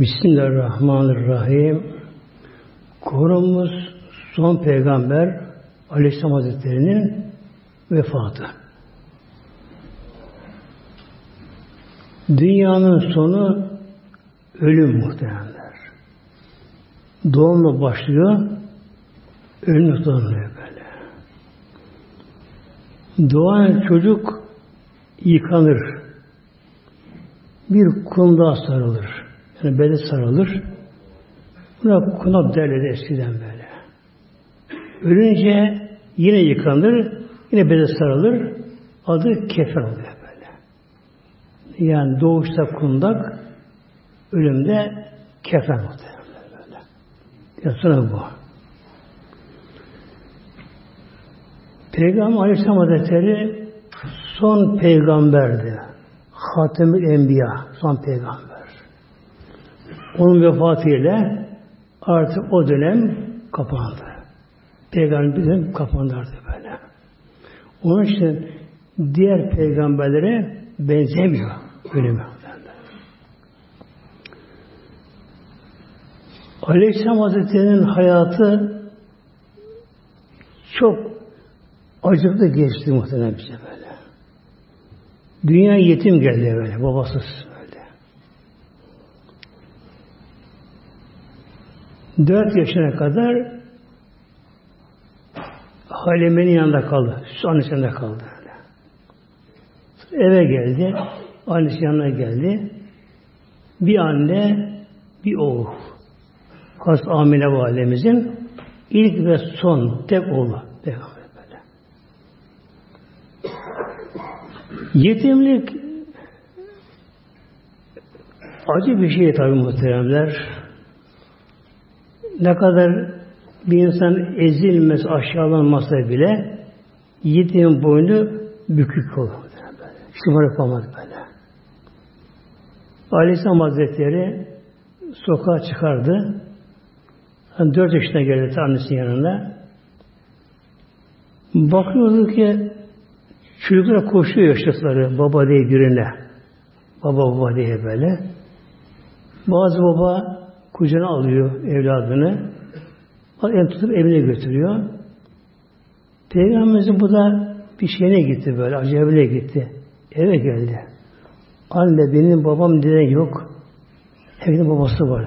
Bismillahirrahmanirrahim. Korumuz son peygamber Aleyhisselam Hazretleri'nin vefatı. Dünyanın sonu ölüm muhtemelenler. Doğumla başlıyor, ölüm sonlanıyor böyle. Doğan çocuk yıkanır. Bir kumda sarılır. Yani bele sarılır. Buna kunap derler eskiden böyle. Ölünce yine yıkanır, yine bele sarılır. Adı kefer oluyor böyle. Yani doğuşta kundak, ölümde kefen oluyor böyle. Ya sonra bu. Peygamber Aleyhisselam Hazretleri son peygamberdi. Hatemül Enbiya, son peygamber. Onun vefatıyla artık o dönem kapandı. Peygamber bizim kapandı artık böyle. Onun için diğer peygamberlere benzemiyor ölümü. Aleyhisselam Hazretleri'nin hayatı çok acıklı geçti muhtemelen bize böyle. Dünya yetim geldi böyle, babasız böyle. Dört yaşına kadar Halime'nin yanında kaldı. Annesinin yanında kaldı. Eve geldi. Annesi yanına geldi. Bir anne, bir oğul. Has Amine Validemizin ilk ve son tek oğlu. Peygamber böyle. Yetimlik acı bir şey tabi muhteremler. Ne kadar bir insan ezilmez, aşağılanmasa bile yetimin boynu bükük olur. Şımarık olmaz böyle. Aleyhisselam Hazretleri sokağa çıkardı. Yani dört yaşına geldi annesinin yanında. Bakıyordu ki çocuklar koşuyor yaşlıları baba diye birine. Baba baba diye böyle. Bazı baba kucağına alıyor evladını. El tutup evine götürüyor. Peygamberimizin bu da bir şeyine gitti böyle. Acayip'e gitti. Eve geldi. Anne benim babam diye yok. Evde babası var.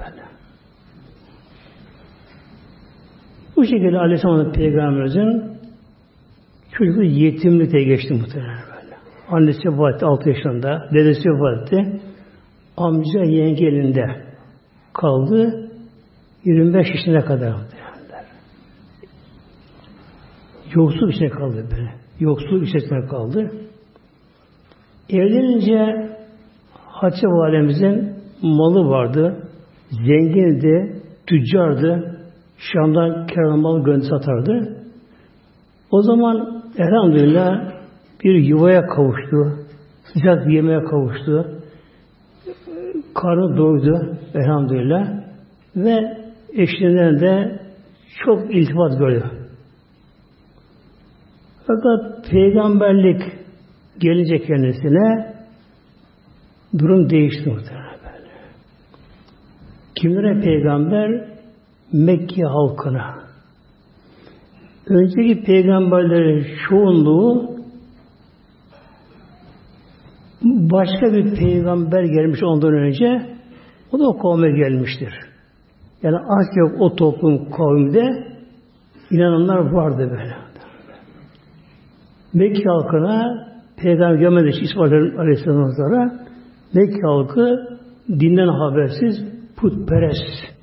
Böyle. Bu şekilde Aleyhisselam Peygamberimizin çocukluğu yetimlikte geçti muhtemelen böyle. Annesi vefat etti 6 yaşında. Dedesi vefat etti. Amca yenge elinde kaldı. 25 yaşına kadar muhtemelenler. Yoksul içine kaldı böyle. Yoksul içine kaldı. Evlenince Hatice Validemizin malı vardı. Zengindi, tüccardı. Şam'dan kervan mal gönderdi satardı. O zaman elhamdülillah bir yuvaya kavuştu. Sıcak yemeğe kavuştu. Karnı doydu elhamdülillah. Ve eşinden de çok iltifat gördü. Fakat peygamberlik gelince kendisine durum değişti muhtemelen böyle. Kimlere peygamber? Mekke halkına. Önceki peygamberlerin çoğunluğu başka bir peygamber gelmiş ondan önce o da o kavme gelmiştir. Yani az yok o toplum kavimde inananlar vardı böyle. Mekke halkına Peygamber gelmedi İsmail Aleyhisselam'dan sonra Mekke halkı dinden habersiz putperest.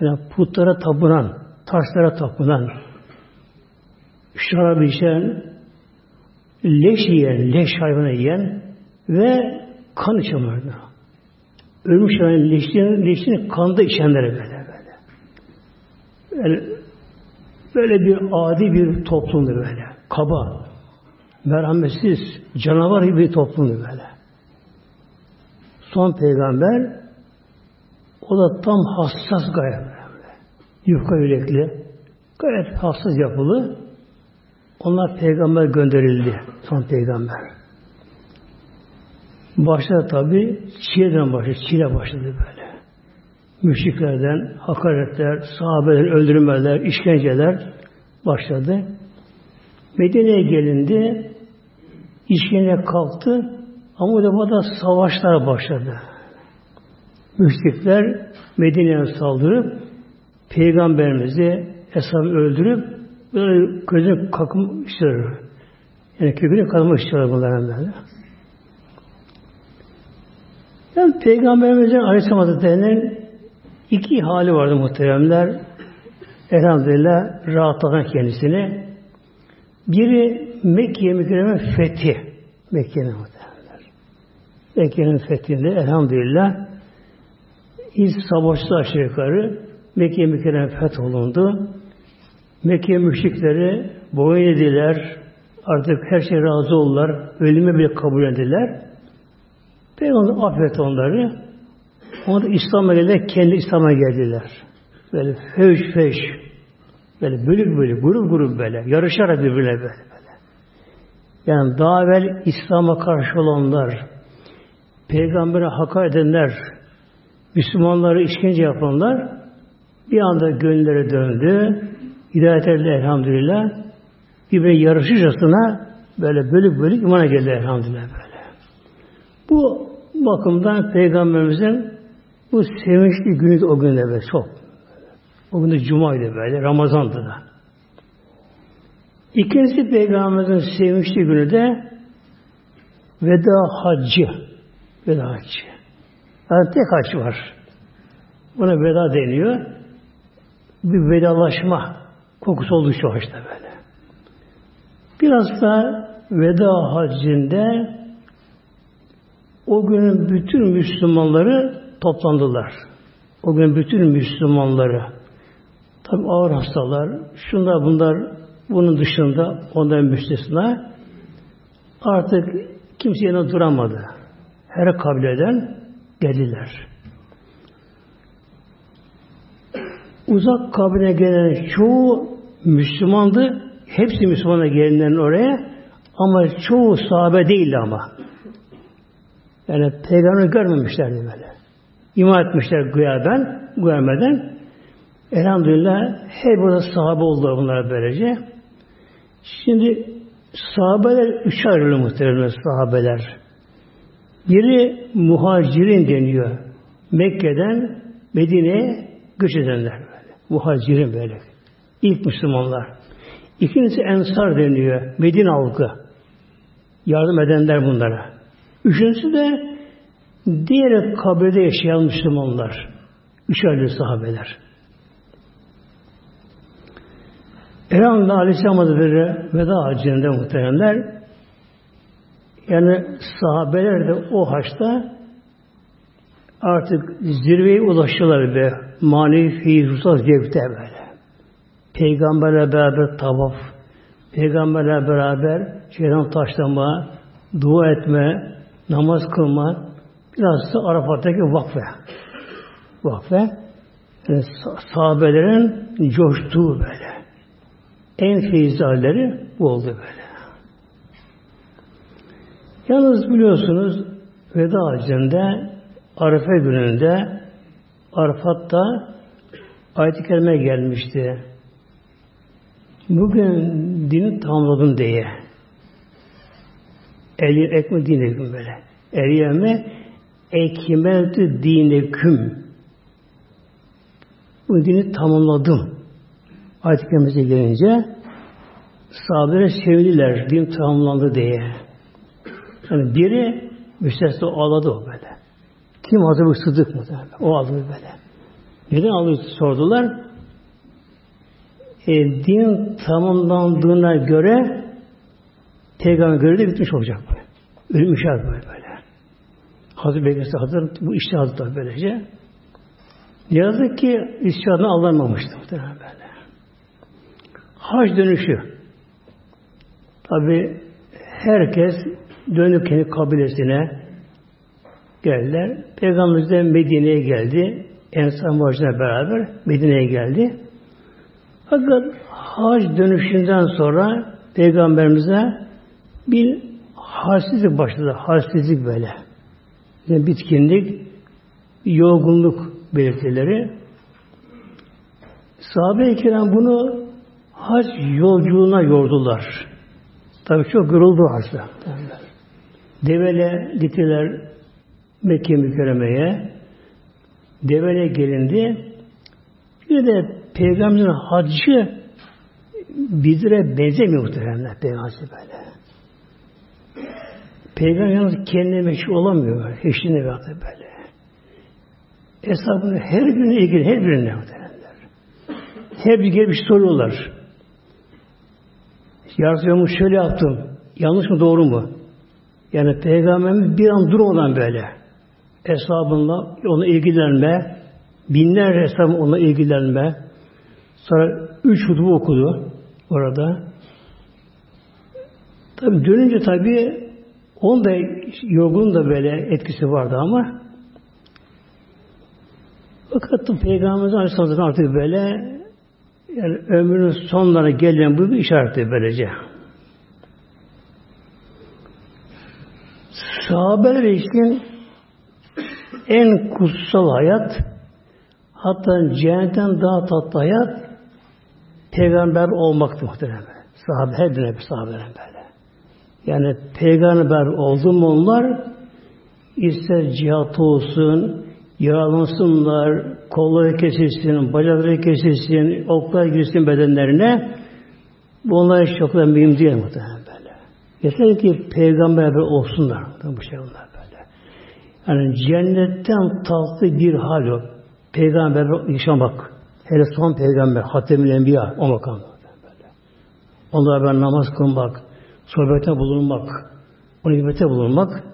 Yani putlara tapınan, taşlara tapınan, şarap içen, leş yiyen, leş hayvanı yiyen ve kan içen vardı. Ölmüş yani leşini, leşini kanda içenlere böyle böyle. Yani böyle bir adi bir toplumdu böyle. Kaba, merhametsiz, canavar gibi bir toplumdu böyle. Son peygamber o da tam hassas gayet böyle. Yufka yürekli, gayet hassas yapılı. Onlar peygamber gönderildi. Son peygamber. Başta tabi çileden başladı. Çile başladı böyle. Müşriklerden hakaretler, sahabeden öldürmeler, işkenceler başladı. Medine'ye gelindi. İşkence kalktı. Ama o da savaşlar başladı. Müşrikler Medine'ye saldırıp Peygamberimizi hesabı öldürüp böyle gözünü kakım istiyor. Yani kökünü kazmak istiyorlar bunların böyle. Yani Peygamberimizin Aleyhisselam Hazretleri'nin iki hali vardı muhteremler. Elhamdülillah rahatladan kendisini. Biri Mekke mükerreme fethi. Mekke'nin muhteremler. Mekke'nin fethinde elhamdülillah ilk savaşta aşağı yukarı Mekke mükerreme feth olundu. Mekke müşrikleri boyun ediler. Artık her şey razı oldular. Ölüme bile kabul ediler. Peygamber affet onları. Onlar İslam'a geldiler, kendi İslam'a geldiler. Böyle feş feş, böyle bölük bölük, grup grup böyle, yarışarak birbirine böyle. böyle. Yani daha evvel İslam'a karşı olanlar, peygambere hakaret edenler, Müslümanları işkence yapanlar bir anda gönülleri döndü. Hidayet edildi elhamdülillah. Birbirine yarışırcasına böyle bölük bölük imana geldi elhamdülillah böyle. Bu bakımdan Peygamberimizin bu sevinçli günü o günde böyle çok. O gün de Cuma'ydı böyle, Ramazan'dı da. İkincisi Peygamberimizin sevinçli günü de veda haccı. Veda haccı. Yani tek hac var. Buna veda deniyor. Bir vedalaşma kokusu oldu şu haçta böyle. Biraz da veda haccinde o günün bütün Müslümanları toplandılar. O gün bütün Müslümanları tabi ağır hastalar, şunlar bunlar bunun dışında ondan müstesna artık kimse yanına duramadı. Her kabileden geldiler. Uzak kabine gelen çoğu Müslümandı. Hepsi Müslümana gelenlerin oraya ama çoğu sahabe değildi ama. Yani peygamber görmemişlerdi böyle. İman etmişler gıyaben, görmeden. Elhamdülillah her burada sahabe oldular bunlara böylece. Şimdi sahabeler üç ayrılıyor muhtemelen sahabeler. Biri muhacirin deniyor. Mekke'den Medine'ye göç edenler böyle. Muhacirin böyle. İlk Müslümanlar. İkincisi ensar deniyor. Medine halkı. Yardım edenler bunlara. Üçüncüsü de diğer kabirde yaşayan Müslümanlar. Üç ayrı sahabeler. Elhamdülillah Aleyhisselam Hazretleri veda hacinde muhteremler yani sahabeler de o haçta artık zirveye ulaştılar be manevi fiil ruhsal zevkte böyle. Peygamberle beraber tavaf, peygamberle beraber şeyden taşlama, dua etme, namaz kılma, biraz da Arafat'taki vakfe. Vakfe, yani sahabelerin coştuğu böyle. En feyizli halleri bu oldu böyle. Yalnız biliyorsunuz veda hacinde Arife gününde Arafat'ta ayet-i kerime gelmişti. Bugün dini tamamladım diye. El ekme dineküm böyle. El yeme ekmeltü dineküm. Bu dini tamamladım. Ayet-i kerimesi gelince sahabeler sevindiler. Din tamamlandı diye. Yani biri müstesna ağladı o böyle. Kim Hazreti Sıddık mı? O ağladı böyle. Neden ağladı sordular. E, din tamamlandığına göre peygamber göre de bitmiş olacak böyle. Ölüm işaret böyle böyle. Hazreti Bekir hazır bu iştihadı da böylece. Ne yazık ki iştihadına alınmamıştı muhtemelen böyle. Hac dönüşü. Tabi herkes dönüp kendi kabilesine geldiler. Peygamberimiz de Medine'ye geldi. Ensar Muhacir'le beraber Medine'ye geldi. Fakat hac dönüşünden sonra Peygamberimize bir halsizlik başladı. Halsizlik böyle. Yani bitkinlik, yorgunluk belirtileri. Sahabe-i kiram bunu hac yolculuğuna yordular. Tabi çok yoruldu hasta. Devele gittiler Mekke mükerremeye. Devele gelindi. Bir de Peygamberin haccı bizlere benzemiyor muhtemelen Peygamber böyle. Peygamber yalnız kendine meşhur olamıyor. Eşliğine veyahut böyle. Hesabını her birine ilgili, her birine muhtemelenler. Her bir gelip soruyorlar. Yaratıyormuş şöyle yaptım. Yanlış mı doğru mu? Yani Peygamberimiz bir an durmadan böyle. Hesabınla ona ilgilenme, binler hesabı ona ilgilenme. Sonra üç hutubu okudu orada. Tabi dönünce tabi onun da yorgun da böyle etkisi vardı ama fakat Peygamberimiz Aleyhisselam artık böyle yani ömrünün sonlarına gelen bu bir işareti böylece. Sahabeler için en kutsal hayat hatta cehennetten daha tatlı hayat peygamber olmaktı muhtemelen. Sahabe, her bir sahabeler böyle. Yani peygamber oldu mu onlar ister cihat olsun, yaralansınlar, kolları kesilsin, bacakları kesilsin, oklar girsin bedenlerine bunlar hiç çok da mühim değil muhtemelen böyle. Yeter ki peygamber olsunlar. Bu şey onlar böyle. Yani cennetten tatlı bir hal o. Peygamber yaşamak. Hele son peygamber, Hatemül Enbiya o makam. Böyle. Onlara ben namaz kılmak, sohbete bulunmak, o nimete bulunmak.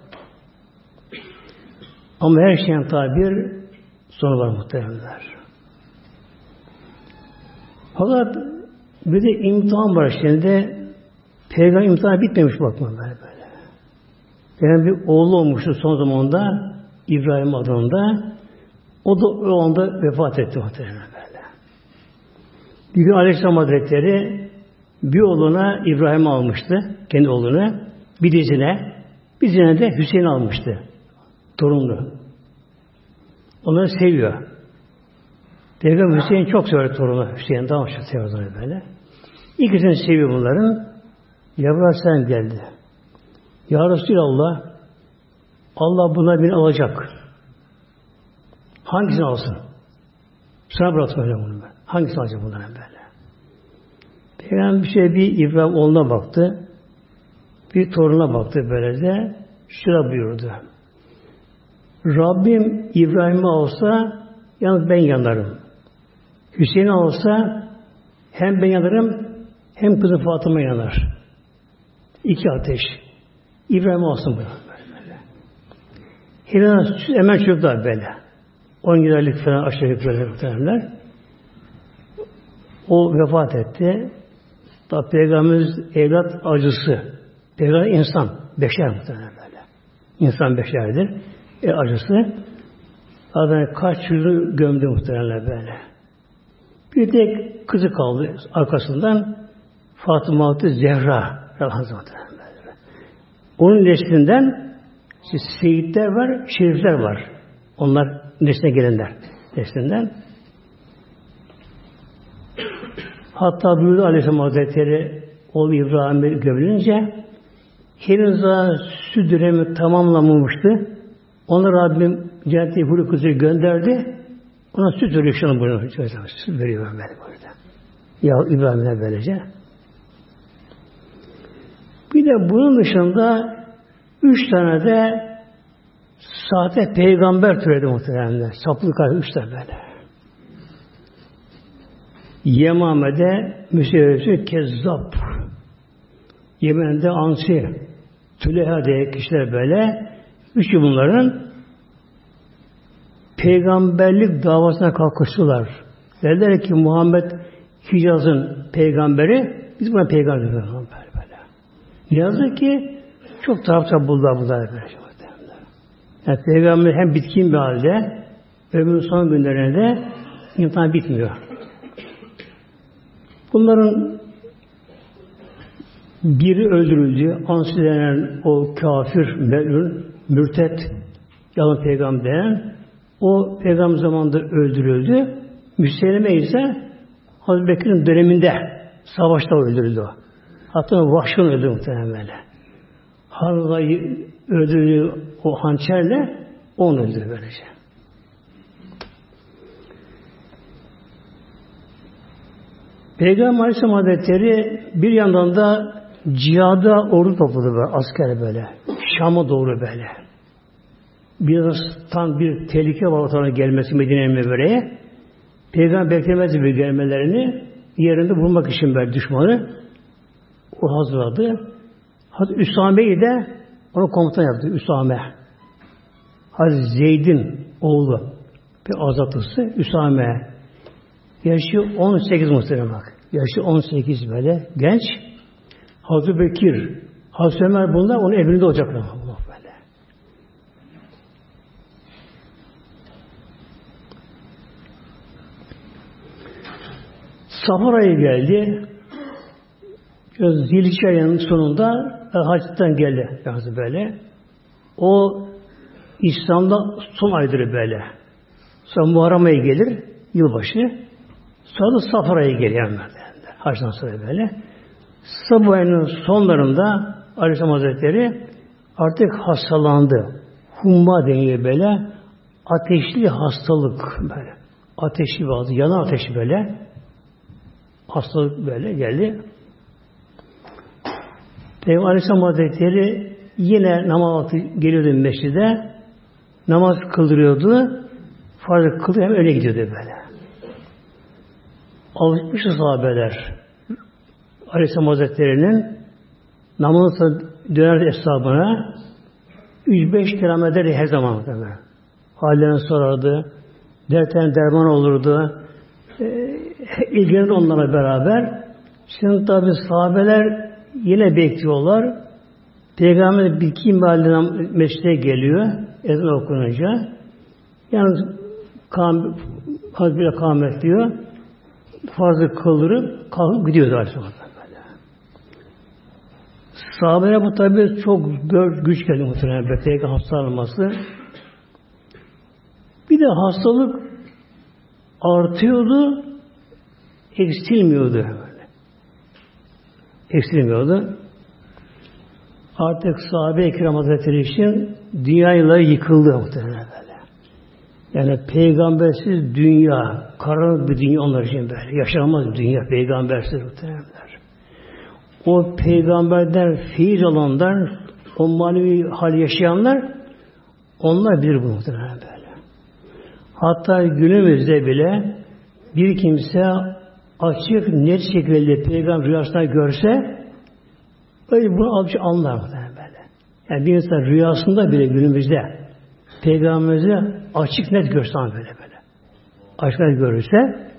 Ama her şeyin tabi bir sonu var muhtemelenler. Fakat bir de imtihan var şimdi. Peygamber imtihanı bitmemiş bakma böyle böyle. Yani bir oğlu olmuştu son zamanda İbrahim adında. O da o anda vefat etti muhtemelen böyle. Bir gün Aleyhisselam Hazretleri bir oğluna İbrahim almıştı. Kendi oğlunu. Bir dizine. Bir dizine de Hüseyin almıştı. Torunlu. Onları seviyor. Peygamber Hüseyin çok sever torunu. Hüseyin daha çok seviyor böyle. İkisini seviyor bunların. Cebrail sen geldi. Ya Resulallah Allah buna beni alacak. Hangisini alsın? Sana bırak söyle bunu ben. Hangisini alacak bunların böyle? Peygamber bir şey bir İbrahim oğluna baktı. Bir toruna baktı böylece. Şura buyurdu. Rabbim İbrahim'i olsa yalnız ben yanarım. Hüseyin olsa hem ben yanarım hem kızı Fatıma yanar. İki ateş. İbrahim olsun bu. Hilal hemen çocuklar böyle. 10 yıllık falan aşağı yukarı muhtemelenler. O vefat etti. Da Peygamberimiz evlat acısı. Peygamber insan. Beşer muhtemelen böyle. İnsan beşerdir. E acısı. Zaten kaç yüzü gömdü muhtemelen böyle. Bir tek kızı kaldı arkasından Fatıma Zehra onun neslinden işte seyitler var, şerifler var. Onlar nesline gelenler neslinden. Hatta buyurdu Aleyhisselam Hazretleri oğlu İbrahim'i gömülünce henüz daha süt dönemi tamamlamamıştı. Ona Rabbim cenneti hulu kızı gönderdi. Ona süt veriyor şunu bunu. Süt veriyor böyle burada. Ya İbrahim'e böylece. Bir de bunun dışında üç tane de sahte peygamber türedi muhtemelen. Saplık üç tane böyle. Yemame'de müsevvesi kezzap. Yemen'de ansi. Tüleha diye kişiler böyle. Üçü bunların peygamberlik davasına kalkıştılar. Dediler ki Muhammed Hicaz'ın peygamberi biz buna peygamber diyoruz. Ne yazık ki çok taraftar buldular bunlar böyle. Yani peygamber hem bitkin bir halde ömrünün son günlerinde imtihan bitmiyor. Bunların biri öldürüldü. Ansi denen o kafir, melun, mürtet yalan peygamber o peygamber zamanında öldürüldü. Müslüme ise Hazreti Bekir'in döneminde savaşta öldürüldü. Hatta vahşın öldü muhtemelen böyle. Harva'yı öldürdüğü o hançerle onu öldürdü böylece. Peygamber Aleyhisselam Hazretleri bir yandan da cihada ordu topladı böyle, asker böyle. Şam'a doğru böyle. Biraz tam bir tehlike var gelmesi Medine'ye Mevre'ye. Peygamber beklemezdi bir gelmelerini. Yerinde bulmak için böyle düşmanı. O hazırladı. Hazreti Üsame'yi de onu komutan yaptı. Üsame. Hazreti Zeyd'in oğlu. Bir azatlısı Üsame. Yaşı 18 muhtemelen bak. Yaşı 18 böyle genç. Hazreti Bekir, Hazreti Ömer bunlar onun evinde olacaklar. Böyle. Safar ayı geldi. Zilhicce ayının sonunda hacdan geldi. Yazı böyle. O İslam'da son aydır böyle. Sonra Muharrem ayı gelir, yılbaşı. Sonra Safar ayı geliyor. Hacdan sonra böyle. Sabah ayının sonlarında Aleyhisselam Hazretleri artık hastalandı. Humma deniyor böyle. Ateşli hastalık böyle. Ateşli bazı yanan ateşi böyle. Hastalık böyle geldi. Peygamber Aleyhisselam Hazretleri yine namaz geliyordu meşride. Namaz kıldırıyordu. Farz kılıyor hem öyle gidiyordu böyle. Alışmıştı sahabeler. Aleyhisselam Hazretleri'nin namazı döner hesabına 3-5 kilometre her zaman. Hallerini sorardı. Dertten derman olurdu. E, ilgilenirdi onlarla beraber. Şimdi tabi sahabeler yine bekliyorlar. Peygamber bir iki mahalline mescide geliyor. Ezan okununca. Yani kam, Hazreti kâmet diyor. Fazla kıldırıp kalkıp gidiyordu Aleyhisselam. Sahabeye bu tabi çok güç geldi muhtemelen Peygamber hastalanması. Bir de hastalık artıyordu, eksilmiyordu. Eksilmiyordu. Artık sahabe-i kiram hazretleri için dünyayla yıkıldı muhtemelen böyle. Yani peygambersiz dünya, karanlık bir dünya onlar için böyle. Yaşanmaz bir dünya peygambersiz muhtemelen o peygamberden fiil olanlar, o manevi hal yaşayanlar onlar bilir bu muhtemelen böyle. Hatta günümüzde bile bir kimse açık, net şekilde peygamber rüyasında görse öyle bunu alıcı anlar muhtemelen böyle. Yani bir insan rüyasında bile günümüzde peygamberimizi açık net görse böyle böyle. Açık net görürse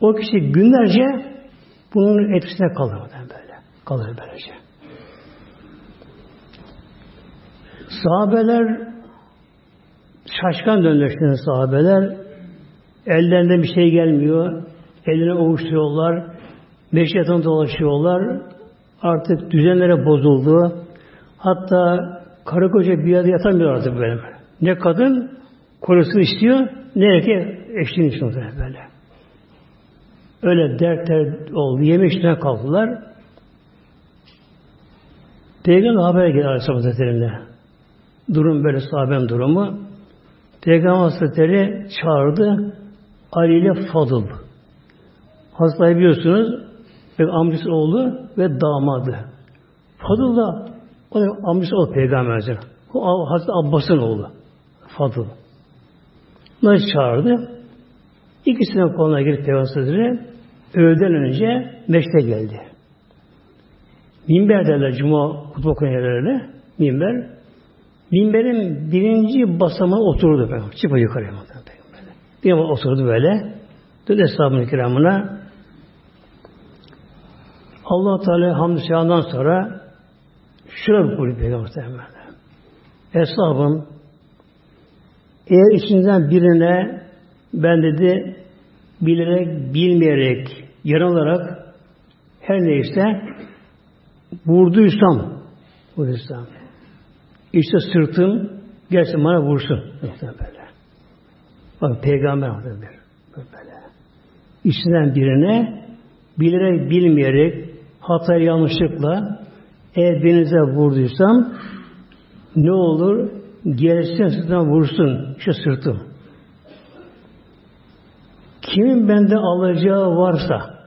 o kişi günlerce bunun etkisine kalır kalır böylece. Sahabeler şaşkan döndüler sahabeler. Ellerinde bir şey gelmiyor. Ellerine ovuşturuyorlar. Meşriyatını dolaşıyorlar. Artık düzenlere bozuldu. Hatta karı koca bir yerde yatamıyor artık benim. Ne kadın korusunu istiyor, ne erkek eşliğini istiyor böyle. Öyle dertler oldu. Yemek içine kalktılar. Peygamber haber geldi Aleyhisselam Hazretleri'ne. Durum böyle sahabem durumu. Peygamber Hazretleri çağırdı Ali ile Fadıl. Hastayı biliyorsunuz amcası oğlu ve damadı. Fadıl da o da amcası oğlu Peygamber Hazretleri. O Hazreti Abbas'ın oğlu. Fadıl. Bunları çağırdı. İkisinin koluna girip Peygamber Hazretleri öğleden önce meşte geldi. Minber derler cuma hutbe okuyan yerlerine. Minber. Minberin birinci basamağı oturdu. Peygamber. Çıpa yukarıya. Bir ama oturdu böyle. Dön hesabını kiramına. allah Teala hamdü selamdan sonra şöyle buyuruyor Peygamber Hesabım eğer içinizden birine ben dedi bilerek, bilmeyerek, yanılarak her neyse vurduysam vurduysam işte sırtım, gelsin bana vursun. Böyle. Bak peygamber böyle. böyle. İçinden birine bilerek bilmeyerek hata yanlışlıkla eğer denize vurduysam ne olur gelsin sırtından vursun şu sırtım. Kimin bende alacağı varsa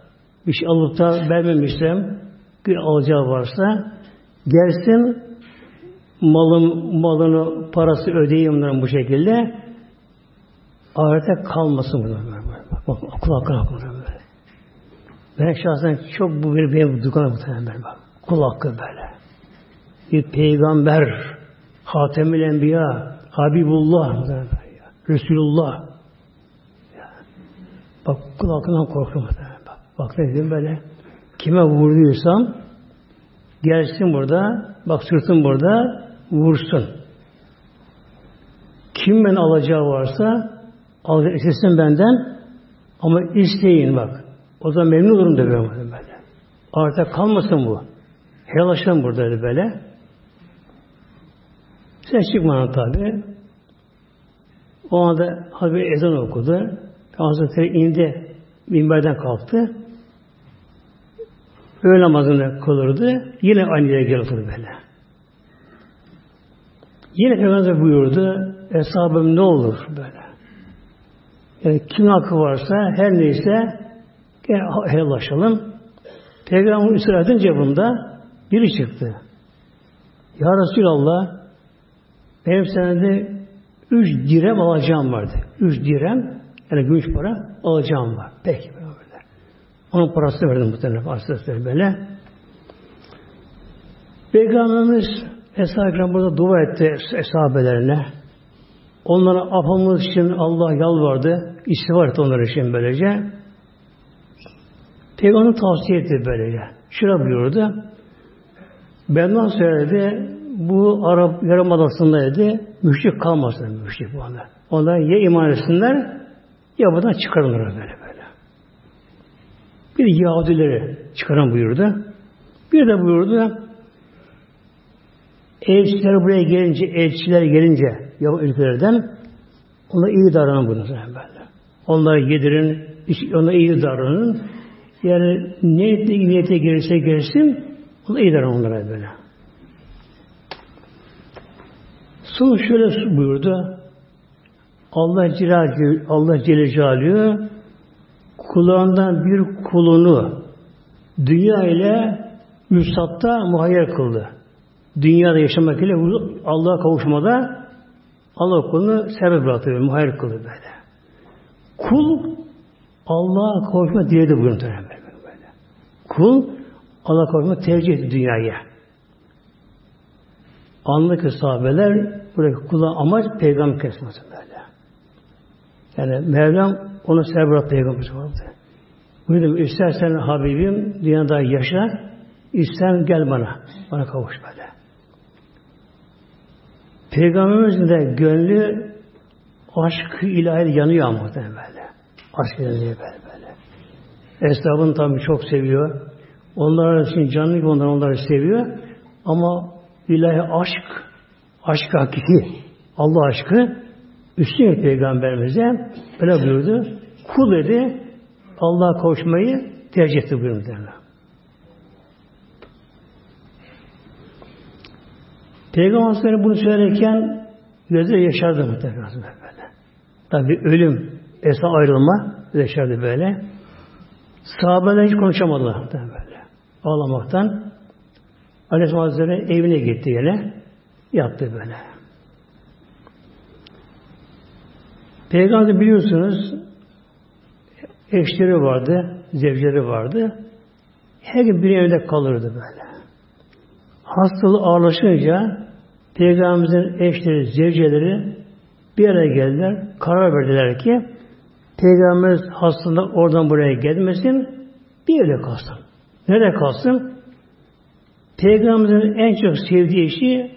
bir şey alıp da vermemişsem bir alacağı varsa gelsin malım, malını, parası ödeyeyim onların bu şekilde ahirete kalmasın burada. Bak, akıl hakkı hakkı böyle. Ben şahsen çok bu bir benim dukana muhtemelen böyle bak. Kul hakkı böyle. Bir peygamber, Hatemül Enbiya, Habibullah, Resulullah. Bak kul hakkından korkuyorum. Bak, bak ne dedim böyle. Kime vurduysam gelsin burada, bak sırtım burada, vursun. Kim ben alacağı varsa alacak istesin benden ama isteyin bak. O zaman memnun olurum da böyle. Artık kalmasın bu. Helallaşalım burada böyle. Sen çıkmadın tabi. O anda Hazreti ezan okudu. Hazretleri indi, minberden kalktı. Öğle namazını kılırdı. Yine aynı yere gel oturdu böyle. Yine Peygamber buyurdu, hesabım ne olur böyle. Yani kim hakkı varsa her neyse helallaşalım. Peygamber ısrar bunda biri çıktı. Ya Resulallah benim senede üç direm alacağım vardı. Üç direm yani gümüş para alacağım var. Peki. Onun parasını verdim bu tarafa aslasları böyle. Peygamberimiz Eshab-ı burada dua etti sahabelerine. Onlara afamız için Allah yalvardı. İstiğfar etti onlar için böylece. Peygamber tavsiye etti böylece. Şura buyurdu. Benden söyledi bu Arap Yarımadası'nda dedi müşrik kalmasın müşrik bu anda. Onlar ya iman etsinler ya buradan çıkarılır böyle Bir Yahudileri çıkaran buyurdu. Bir de buyurdu elçiler buraya gelince, elçiler gelince Yahu ülkelerden ona iyi davranın bunu böyle. Onları yedirin, ona iyi davranın. Yani ne niyete gelirse gelsin, ona iyi davranın onlara böyle. Sonra şöyle buyurdu. Allah Celle Allah Celaluhu kullarından bir kulunu dünya ile müsatta muhayyer kıldı. Dünyada yaşamak ile Allah'a kavuşmada Allah kulunu sebep bıraktı, muhayyer kıldı böyle. Kul Allah'a kavuşma diledi buyurun böyle. Kul Allah'a kavuşma tercih etti dünyaya. Anlı ki sahabeler buradaki kula amaç peygamber kesmesi böyle. Yani Mevlam onu serbest peygamber vardı. Buyurdu, istersen Habibim dünyada yaşa, istersen gel bana, bana kavuş böyle. Peygamberimizin de gönlü aşk ilahi yanıyor ama böyle. Aşk yanıyor böyle böyle. Esnafın tabi çok seviyor. Onlar için canlı gibi onlar onları seviyor. Ama ilahi aşk, aşk hakiki, Allah aşkı üstün peygamberimize öyle buyurdu. Kul dedi Allah'a kavuşmayı tercih etti buyurdu. Peygamber bunu söylerken gözleri yaşardı muhtemelen böyle. Tabi ölüm, esna ayrılma yaşardı böyle. Sahabeler hiç konuşamadılar böyle. Ağlamaktan. Aleyhisselam Hazretleri evine gitti yine. Yattı böyle. Peygamber biliyorsunuz eşleri vardı, zevceleri vardı. Her gün bir evde kalırdı böyle. Hastalığı ağırlaşınca Peygamberimizin eşleri, zevceleri bir araya geldiler. Karar verdiler ki Peygamberimiz hastalığı oradan buraya gelmesin, bir yerde kalsın. Nerede kalsın? Peygamberimizin en çok sevdiği eşi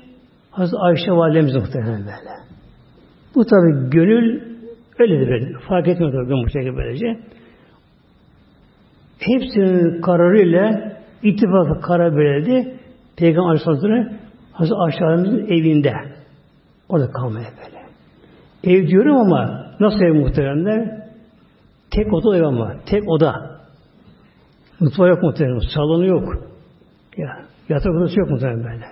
Hazreti Ayşe validemiz muhtemelen böyle. Bu tabi gönül öyledir böyle. Fark etmiyor tabi bu şekilde böylece. Hepsinin kararıyla ittifakı karar verildi. Peygamber Aleyhisselatü Hazreti Ayşe evinde. Orada kalmaya böyle. Ev diyorum ama nasıl ev muhteremler? Tek oda ev ama. Tek oda. Mutfağı yok muhterem. Salonu yok. Ya, yatak odası yok muhterem böyle.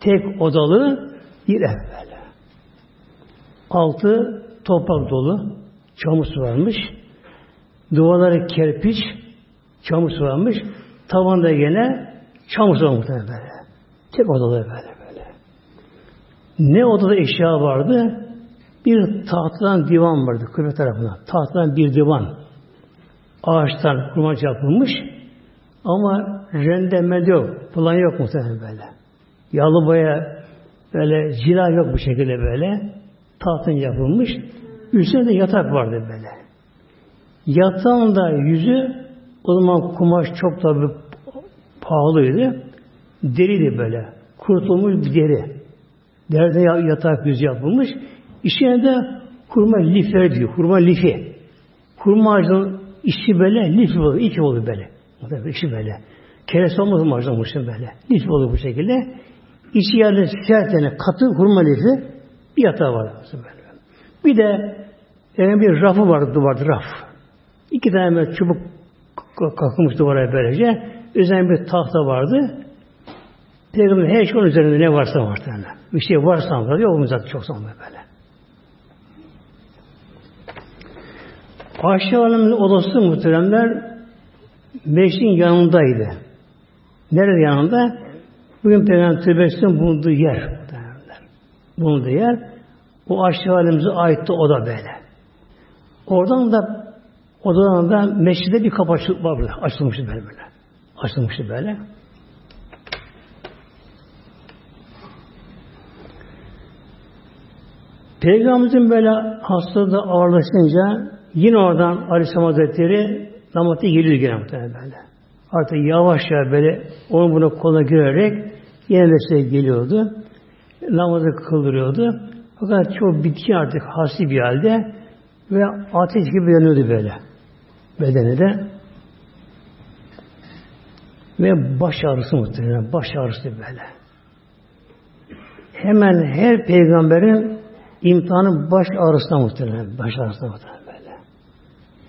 Tek odalı bir ev böyle. Altı toprak dolu. Çamur varmış. Duvarları kerpiç. Çamur varmış. Tavanda gene çamur su muhtemelen böyle. Tek odalı böyle böyle. Ne odada eşya vardı? Bir tahtadan divan vardı kıble tarafına. Tahtadan bir divan. Ağaçtan kurmaç yapılmış. Ama rendemel yok. Plan yok muhtemelen böyle. Yalı boya böyle cila yok bu şekilde böyle. Tahtın yapılmış. Üstünde de yatak vardı böyle. Yatağın da yüzü o zaman kumaş çok tabi pahalıydı. Deriydi böyle. Kurutulmuş bir deri. Deride yatak yüzü yapılmış. İçine de kurma lifleri diyor. Kurma lifi. Kurma ağacının içi böyle lif olur. İki olur böyle. İçi böyle. Keresi olmaz mı ağacından böyle. Lif olur bu şekilde. İçi yerde sert yani katı kurma lifi bir yatağı var. Bir de yani bir rafı vardı duvarda raf. İki tane çubuk kalkmış duvara böylece. Üzerine bir tahta vardı. Peygamber her şey onun üzerinde ne varsa vardı. Yani. Bir şey varsa vardı. Yok mu zaten çok zaman böyle. Ayşe Hanım'ın odası muhteremler meclisin yanındaydı. Nerede yanında? Bugün Peygamber Türbesi'nin bulunduğu yer. Bulunduğu yer. O Ayşe Hanım'ıza aitti o da böyle. Oradan da odadan da mescide bir kapı var burada. Açılmıştı böyle böyle. Açılmıştı böyle. Peygamberimizin böyle hastalığı ağırlaşınca yine oradan Aleyhisselam Hazretleri namazda geliyor gene muhtemelen böyle. Artık yavaş yavaş böyle onu buna kola girerek yine de geliyordu. Namazı kıldırıyordu. Fakat çok bitki artık hasi bir halde ve ateş gibi yanıyordu böyle. Bedeni de. Ve baş ağrısı muhtemelen. Baş ağrısı böyle. Hemen her peygamberin imtihanı baş ağrısına muhtemelen. Baş ağrısına muhtemelen böyle.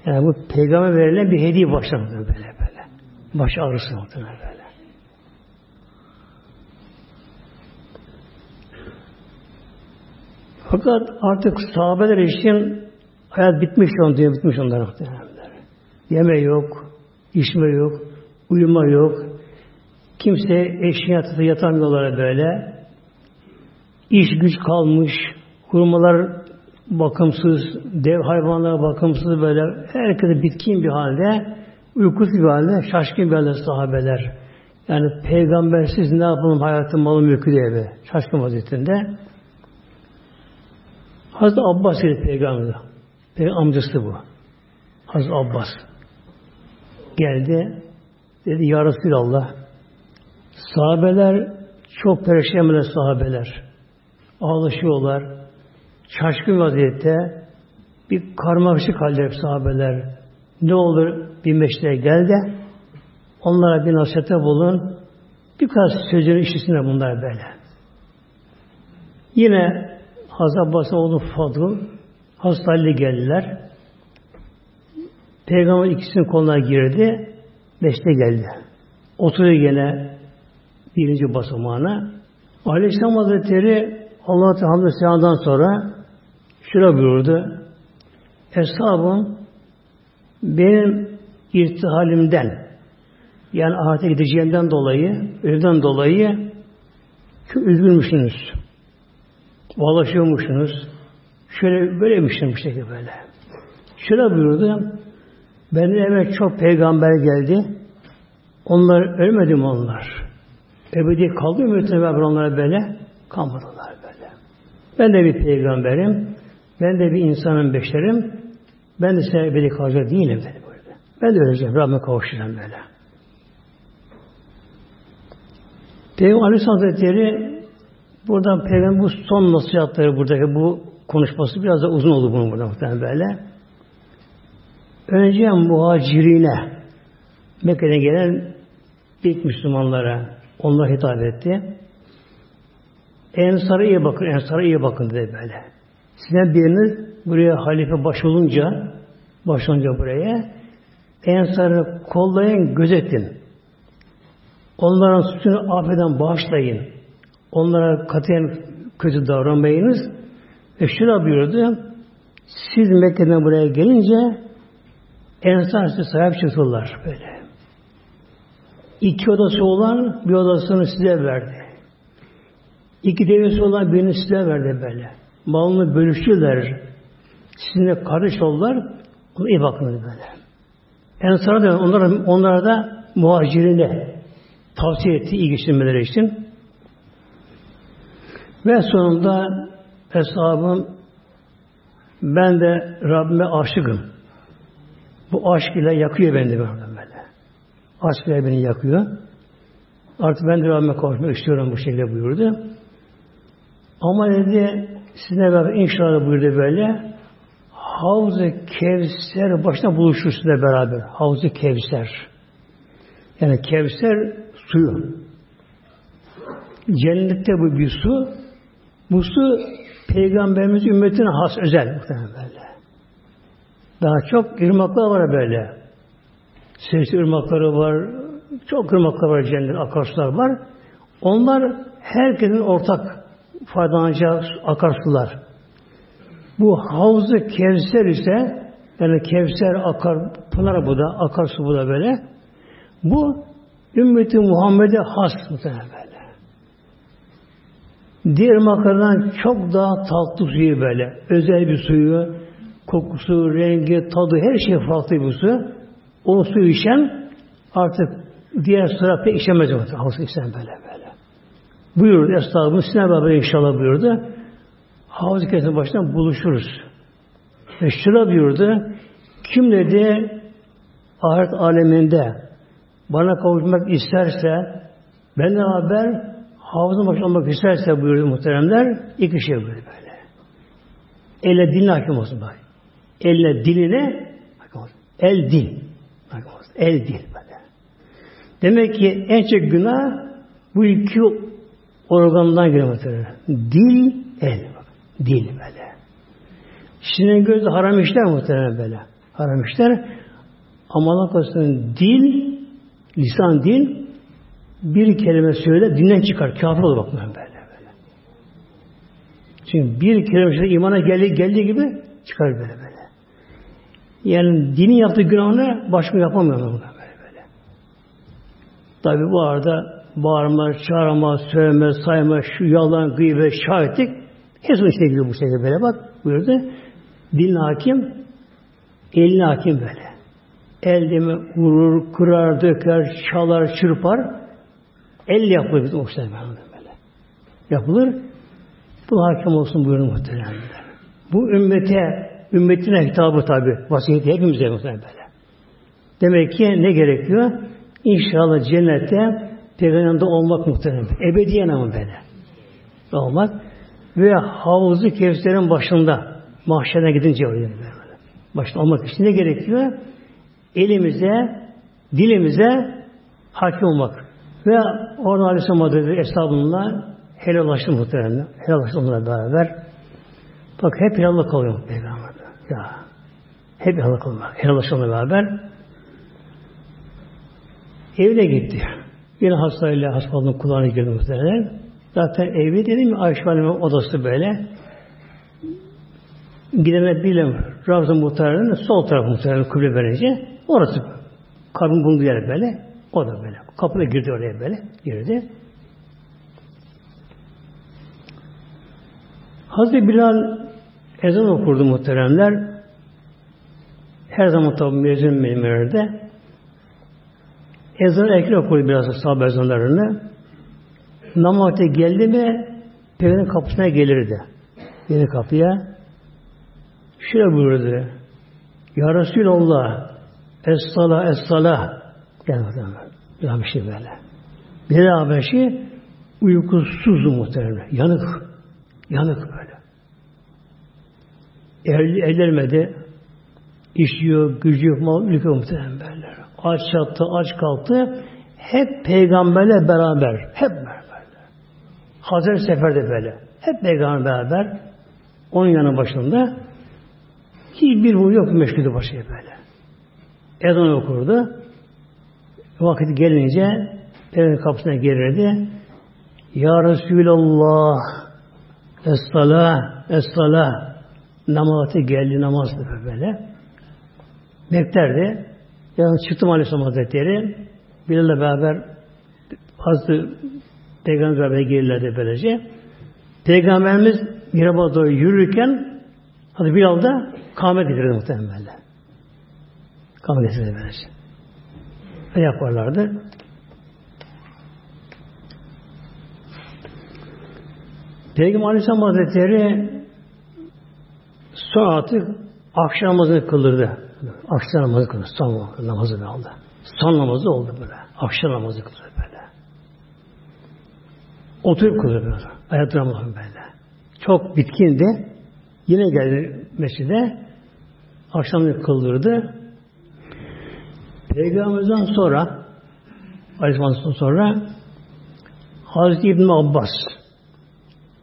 Yani bu peygamber verilen bir hediye başlar muhtemelen böyle böyle. Baş ağrısı muhtemelen böyle. Fakat artık sahabeler için hayat bitmiş on diye bitmiş onlar muhtemelen. Yeme yok, içme yok, uyuma yok. Kimse eşin yatıda yatamıyorlar böyle. İş güç kalmış, hurmalar bakımsız, dev hayvanlar bakımsız böyle herkese bitkin bir halde, uykusuz bir halde, şaşkın bir halde sahabeler. Yani peygambersiz ne yapalım hayatım malı mülkü diye be. Şaşkın vaziyetinde. Hazreti Abbas ile peygamber. Peygamber amcası bu. Hazreti Abbas. Geldi. Dedi Ya Resulallah sahabeler çok perişan sahabeler. Ağlaşıyorlar. Şaşkın vaziyette bir karmaşık halde sahabeler. Ne olur bir meşte gel de onlara bir nasihate bulun. Birkaç sözünü işitsinler bunlar böyle. Yine Hazreti Abbas'ın oğlu Fadıl Ali geldiler. Peygamber ikisinin koluna girdi. Beşte geldi. Oturuyor gene birinci basamağına. Aleyhisselam Hazretleri Allah Teala Selam'dan sonra şöyle buyurdu. Eshabım benim irtihalimden yani ahirete gideceğimden dolayı, ölümden dolayı çok üzgünmüşsünüz. Valaşıyormuşsunuz. Şöyle böylemişsiniz bu şekilde böyle. Şöyle buyurdu. Benim eve çok peygamber geldi. Onlar ölmedi mi onlar? Ebedi kaldı mı beraber onlara böyle? Kalmadılar böyle. Ben de bir peygamberim. Ben de bir insanın beşerim. Ben de size ebedi kalacak değilim dedi böyle. Ben de öleceğim. Rabbime kavuşacağım böyle. Peygamber Aleyhisselam Hazretleri buradan Peygamber bu son nasihatları buradaki bu konuşması biraz da uzun oldu bunun burada muhtemelen böyle. Önce muhacirine Mekke'den gelen ilk Müslümanlara onlar hitap etti. Ensara iyi bakın, Ensara iyi bakın dedi böyle. Sizden biriniz buraya halife baş olunca, baş olunca buraya, Ensar'ı kollayın, gözetin. Onların suçunu affeden bağışlayın. Onlara katiyen kötü davranmayınız. Ve şuna buyurdu, siz Mekke'den buraya gelince Ensar size sahip çıktılar böyle. İki odası olan bir odasını size verdi. İki devesi olan birini size verdi böyle. Malını bölüştüler. Sizinle kardeş oldular. Ona iyi bakın böyle. Ensar'a da onlara, onlara da muhacirine tavsiye etti iyi geçirmeleri için. Ve sonunda hesabım ben de Rabbime aşıkım. Bu aşk ile yakıyor beni de böyle. Aşk ile beni yakıyor. Artık ben de Rabbime kavuşmak istiyorum bu şekilde buyurdu. Ama dedi sizinle beraber inşallah buyurdu böyle Havz-ı Kevser başına buluşur sizinle beraber. Havz-ı Kevser. Yani Kevser suyu. Cennette bu bir su. Bu su Peygamberimiz ümmetine has özel muhtemelen böyle. Daha çok ırmaklar var böyle. Sesli ırmakları var. Çok ırmaklar var cennet, akarsular var. Onlar herkesin ortak faydalanacağı akarsular. Bu havzu Kevser ise yani Kevser akar, pınar bu da, akarsu bu da böyle. Bu ümmeti Muhammed'e has muhtemelen. Diğer makarnadan çok daha tatlı suyu böyle. Özel bir suyu, kokusu, rengi, tadı, her şey farklı bir su. O suyu içen artık diğer sıra pek içemez. Havuz içen böyle böyle. Buyurdu Estağfurullah. Sinan Baba inşallah buyurdu. Havuz kesin başından buluşuruz. Ve şuna buyurdu. Kim dedi ahiret aleminde bana kavuşmak isterse benimle haber havuzun başında olmak isterse buyurdu muhteremler iki şey buyurdu böyle. Elle diline hakim olsun bak. Elle diline hakim olsun. El dil. Hakim olsun. El dil böyle. Demek ki en çok günah bu iki organdan geliyor muhtemelen. Dil, el. Dil böyle. Şimdi gözü haram işler muhtemelen böyle. Haram işler. Ama Allah dil, lisan dil bir kelime söyle dinden çıkar. Kafir olur bak böyle böyle. Çünkü bir kelime söyle imana geldiği, geldiği gibi çıkar böyle böyle. Yani dinin yaptığı günahını başka yapamıyor böyle böyle. Tabi bu arada bağırma, çağırma, söyleme, sayma, şu yalan, gıybet, şahitlik hepsinin içine giriyor bu şekilde böyle bak buyurdu. Dilin hakim, elin hakim böyle. El deme vurur, kırar, döker, çalar, çırpar. El yapılır bizim o böyle. Yapılır. Bu hakim olsun buyurun muhtemelen. Bu ümmete, ümmetine hitabı tabi. Vasiyeti hepimize muhtemelen böyle. Demek ki ne gerekiyor? İnşallah cennette Peygamberinde olmak muhtemelen. Ebediyen ama böyle. Olmak. Ve havuzu Kevser'in başında mahşerine gidince böyle. Başta olmak için ne gerekiyor? Elimize, dilimize hakim olmak. Ve orada Aleyhisselam Hazretleri hesabında helallaştı muhtemelen. Helallaştı onunla beraber. Bak hep helallik oluyor Peygamber. Ya. Hep helallik oluyor. Helallaştı onunla beraber. Evine gitti. Yine hastayla hastalığının kulağına girdi muhtemelen. Zaten evi dedim ya Ayşe Hanım'ın odası böyle. Gidene bilim Ravza muhtarının sol tarafı muhtarının kıble verince orası kabın bulunduğu yer böyle. O da böyle. Kapıda girdi oraya böyle. Girdi. Hazreti Bilal ezan okurdu muhteremler. Her zaman tabi mezun meymelerde. Ezan erken okurdu biraz sahabe ezanlarını. Namazda geldi mi Peygamberin kapısına gelirdi. Yeni kapıya. Şöyle buyurdu. Ya Resulallah Es-salah, es-salah. Yani bir şey böyle. Bir şey uykusuz muhtemelen. Yanık. Yanık böyle. El, ellermedi. İşiyor, gücü yok, mal, ülke muhtemelen. Aç yattı, aç kalktı. Hep peygamberle beraber. Hep beraber. Hazreti Sefer'de böyle. Hep peygamber beraber onun yanı başında hiçbir vuyu yok meşgulü başıya böyle. Ezan okurdu. Vakit gelince evin kapısına gelirdi. Ya Resulallah Es-salah Es-salah Namazı geldi namaz böyle. Beklerdi. Yani çıktım Aleyhisselam Hazretleri. Bilal'le beraber Hazreti Peygamber beraber gelirlerdi böylece. Peygamberimiz Mirab'a doğru yürürken hadi Bilal da kâhmet getirirdi muhtemelen. Kâhmet getirirdi böylece. Öyle yaparlardı. Peygamber Aleyhisselam Hazretleri sonra artık akşam namazını kıldırdı. Akşam namazı kıldı. Son namazı aldı. Son namazı oldu böyle. Akşam namazı kıldı böyle. Oturup kıldı böyle. Ayakta namazı böyle. Çok bitkindi. Yine geldi mescide. Akşam kıldırdı. Peygamberimizden sonra Aleyhisselam'dan sonra Hazreti İbn Abbas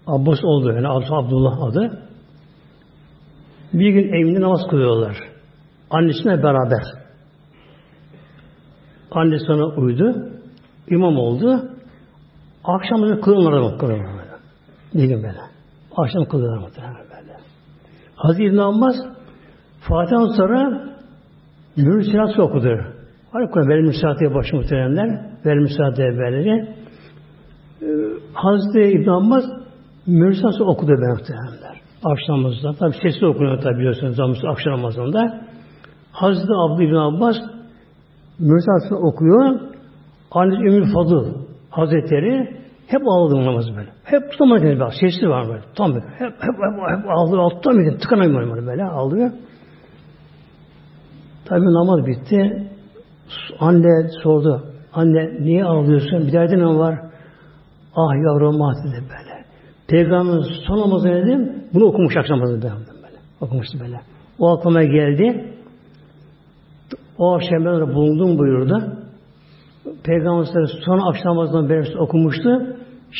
Abbas oldu yani Abdullah adı. Bir gün evinde namaz kılıyorlar. Annesine beraber. Annesi sana uydu. imam oldu. Akşam da kılıyorlar kılıyorlar. Bir gün böyle. Akşam kılıyorlar muhtemelen böyle. Hazreti İbn Abbas Fatiha'dan sonra Mürsilat'ı okudu. Kur'an verir müsaadeye başı muhteremler. Verir müsaadeye böylece. Ee, Hazreti İbn Abbas Mürsilat'ı okudu ben muhteremler. Akşam namazında. Tabi sesli okunuyor tabi biliyorsunuz akşam namazında. Hazreti Abdü İbn Abbas Mürsilat'ı okuyor. Annesi Ümmü Fadıl Hazretleri hep ağladı namazı böyle. Hep tutamadı böyle. Sesli var böyle. Tam böyle. Hep, hep, hep, hep ağlıyor. Alttan bir tıkanamıyor böyle. Ağlıyor. Tabi namaz bitti. Anne sordu. Anne niye ağlıyorsun? Bir derdin mi var? Ah yavrum ah dedi böyle. Peygamberin son namazı dedim. Bunu okumuş akşam namazı böyle. Okumuştu böyle. O aklıma geldi. O akşam ben bulundum buyurdu. Peygamber son akşam namazından beri okumuştu.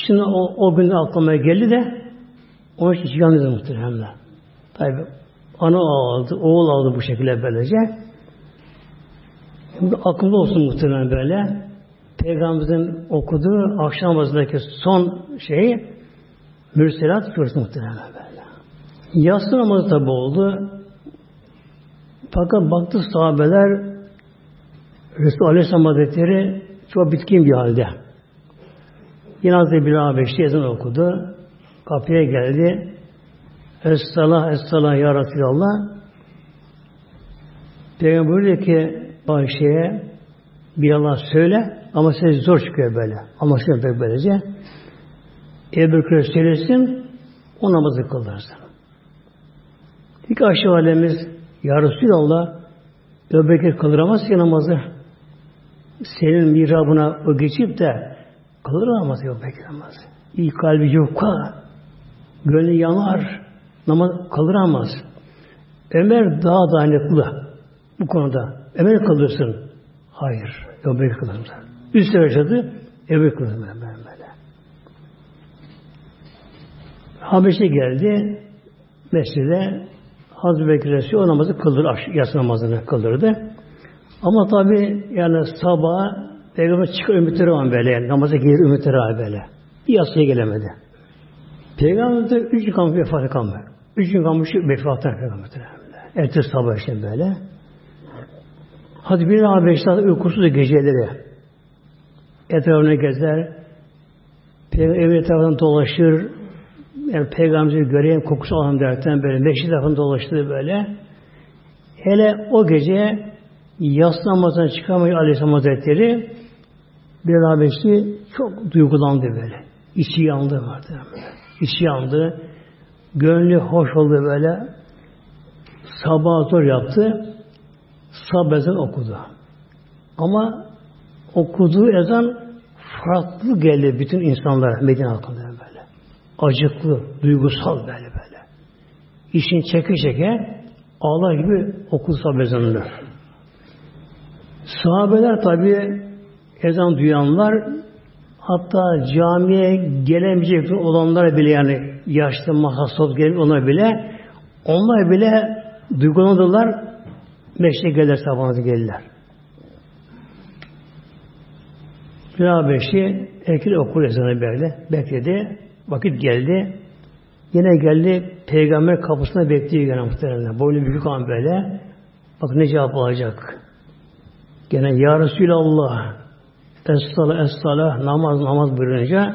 Şimdi o, o gün aklıma geldi de onun için yalnız muhtemelen. Tabi ana aldı, oğul aldı bu şekilde böylece. Şimdi aklımda olsun muhtemelen böyle. Peygamberimizin okuduğu akşam namazındaki son şeyi Mürselat suresi muhtemelen böyle. Yatsı namazı tabi oldu. Fakat baktı sahabeler Resulü Aleyhisselam Hazretleri çok bitkin bir halde. Yine Hazreti Bilal Beşli ezan okudu. Kapıya geldi. Estağfirullah, estağfirullah ya Resulallah. Peygamber buyuruyor ki Ayşe'ye bir Allah söyle ama ses zor çıkıyor böyle. Anlaşılıyor pek böylece. Ebu Bekir söylesin o namazı kıldırsın. İlk Ayşe validemiz Ya Resulallah Ebu Bekir kıldıramaz ki namazı. Senin mirabına o geçip de kıldıramaz Ebu Bekir namazı. İyi kalbi yufka, gönlü yanar, namaz kıldıramaz. Ömer daha dayanıklı bu konuda. Ömer kılırsın. Hayır. Ebu Bekir kılırsın. Üst yaşadı. Ebu Bekir kılırsın. Böyle. Habeşe geldi. Mescide Hazreti Bekir o namazı kıldır, yatsı namazını kıldırdı. Ama tabi yani sabah Peygamber çıkar ümitleri var böyle yani namaza gelir ümitleri var böyle. Bir yatsıya gelemedi. Peygamber de üç gün kalmış vefatı kalmış. Üç gün kalmış vefatı Peygamber. Ertesi sabah işte böyle. Hadi bir daha beş saat uykusuz geceleri. Etrafına gezer. Evin etrafından dolaşır. Yani peygamberi göreyim kokusu alalım derken böyle meşri etrafında dolaştı böyle. Hele o gece yas namazına çıkamayı Aleyhisselam Hazretleri bir beşli çok duygulandı böyle. İçi yandı vardı. İçi yandı. Gönlü hoş oldu böyle. Sabah zor yaptı ezan okudu. Ama okuduğu ezan farklı geldi bütün insanlara Medine halkında böyle. Acıklı, duygusal böyle böyle. İşin çeke çeke ağlar gibi okudu sabah ezanını. Sahabeler tabi ezan duyanlar Hatta camiye gelemeyecek olanlara bile yani yaşlı mahasot gelip onlar bile onlar bile duygulandılar meşte gelirler sabahınızı gelirler. Bilal Beşi Ekil okul ezanı böyle bekledi. Vakit geldi. Yine geldi peygamber kapısına bekliyor gene muhtemelen. Boynu büyük an böyle. Bak ne cevap alacak. Gene Ya Resulallah Es-salah, es-salah, namaz, namaz buyurunca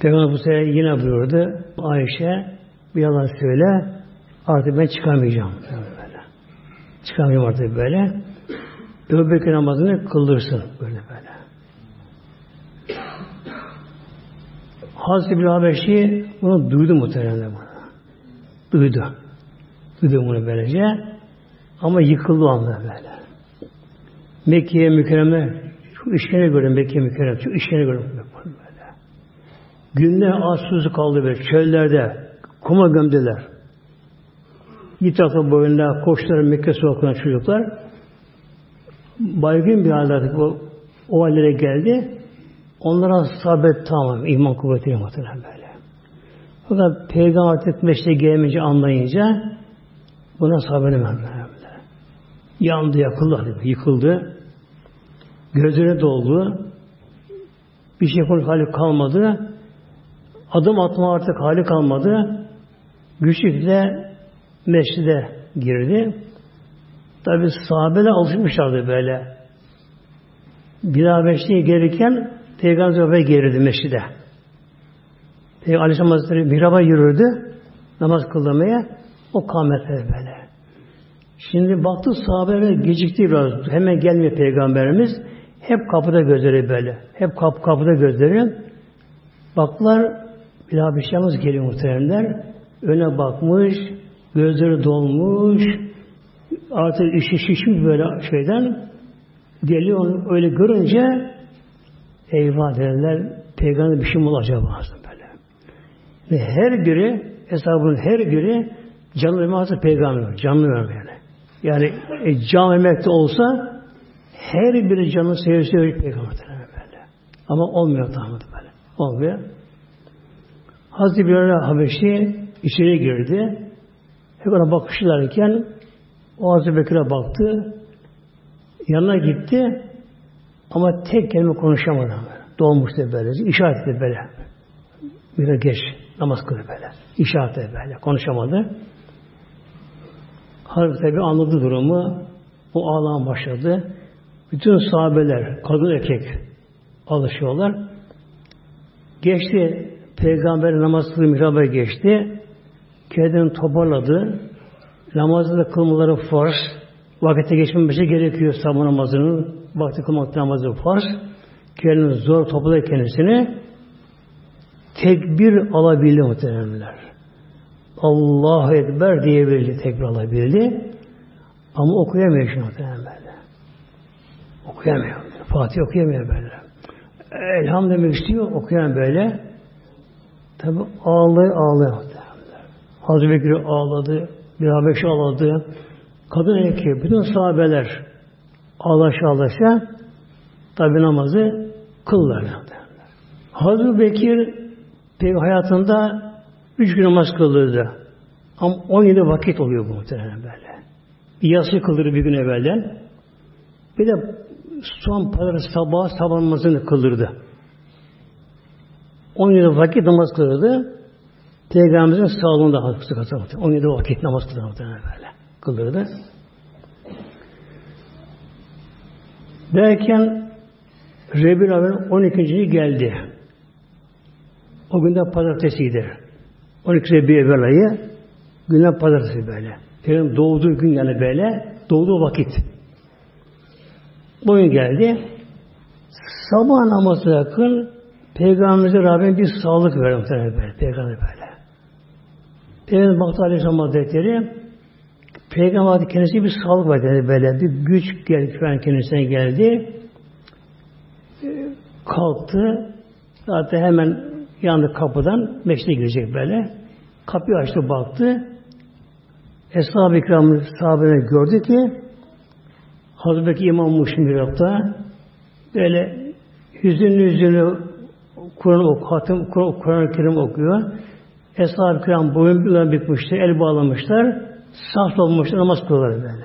Peygamber bu sefer yine buyurdu. Ayşe bir yalan söyle artık ben çıkamayacağım. Böyle. Çıkamayacağım artık böyle. Ebu namazını kıldırsın. Böyle böyle. Hazreti bir Habeşi bunu duydu muhtemelen bunu. Duydu. Duydu bunu böylece. Ama yıkıldı anda böyle. Mekke'ye mükerreme şu işkene gördüm Mekke'ye mükerreme. Şu işkene gördüm. Böyle. Günde az suzu kaldı böyle çöllerde. Kuma gömdüler. Bir tarafı boyunda koştular Mekke sokaklarına çocuklar. Baygın bir halde o, o hallere geldi. Onlara sabret tamam. iman kuvvetiyle muhtemelen böyle. Fakat peygamber artık meşte gelmeyince anlayınca buna sabredemem. Yandı, yakıldı, yıkıldı. Gözüne doldu. Bir şey konuş hali kalmadı. Adım atma artık hali kalmadı. Güçlükle mescide girdi. Tabi sahabeler alışmışlardı böyle. Bir daha meşriye gelirken Peygamber girdi mescide. Peygamber Aleyhisselam Hazretleri mihraba yürürdü. Namaz kılmaya. O kâmete böyle. Şimdi baktı sahabeler gecikti biraz. Hemen gelmiyor Peygamberimiz. Hep kapıda gözleri böyle. Hep kapı kapıda gözleri. Baklar Bilal Bişamız geliyor muhteremler. Öne bakmış, gözleri dolmuş, artık işi şişmiş böyle şeyden geliyor onu öyle görünce eyvah derler peygamber bir şey mi olacak böyle. Ve her biri hesabının her biri canlı vermezse peygamber canlı verme yani. Yani e, can vermek olsa her biri canı seviyor seviyor peygamber böyle. Ama olmuyor tamam böyle. Olmuyor. Hazreti Bilal Habeşi içeri girdi. Ona bakışlarken o Hazreti Bekir'e baktı. Yanına gitti. Ama tek kelime konuşamadı. Dolmuştu böyle. İşaret etti böyle. Biraz geç. Namaz kıldı böyle. İşaret etti böyle. Konuşamadı. Hazreti tabi anladı durumu. O ağlam başladı. Bütün sahabeler, kadın erkek alışıyorlar. Geçti. Peygamber namaz kıldı, mihraba geçti. Kendini toparladı. Namazı da kılmaları farz. Vakite geçmemesi gerekiyor sabah namazının. Vakti kılmak namazı farz. Kendini zor topladı kendisini. Tekbir alabildi muhtemelenler. Allah Ekber diyebildi, tekbir alabildi. Ama okuyamıyor şimdi muhtemelen Okuyamıyor. Fatih okuyamıyor böyle. Elham demek istiyor, okuyan böyle. Tabi ağlıyor, ağlıyor. Hazreti Bekir ağladı, bir Habeşi ağladı. Kadın erkeği, bütün sahabeler ağlaşa ağlaşa tabi namazı kıllar. Hazreti Bekir hayatında üç gün namaz kıldırdı. Ama 17 vakit oluyor bu muhtemelen böyle. Bir yatsı kıldırdı bir gün evvelden. Bir de son pazar sabah sabah namazını kıldırdı. 17 vakit namaz kıldırdı. Peygamberimizin sağlığında hakkı kazandı. 17 vakit namaz kıldırdı böyle. Kıldırdı. Derken Rebül Avin 12. geldi. O günde pazartesiydi. 12 Rebül Evvel ayı günden pazartesi böyle. Peygamber doğduğu gün yani böyle doğduğu vakit. Bugün geldi. Sabah namazı yakın Peygamberimize Rabbim bir sağlık verdi böyle. Peygamber böyle. Peygamber baktı Aleyhisselam Hazretleri Peygamber kendisi bir sağlık verdi böyle. Bir güç geldi, kendisine geldi. Kalktı. Zaten hemen yandı kapıdan meşte girecek böyle. Kapıyı açtı baktı. Eshab-ı İkram'ın sahabeni gördü ki Hazreti İmam Muşim bir hafta böyle hüzünlü hüzünlü Kur'an ok, hatim Kur'an Kur Kerim okuyor. Eshab-ı Kiram boyun bükmüşler, el bağlamışlar. Saf olmuşlar, namaz kılıyorlar böyle.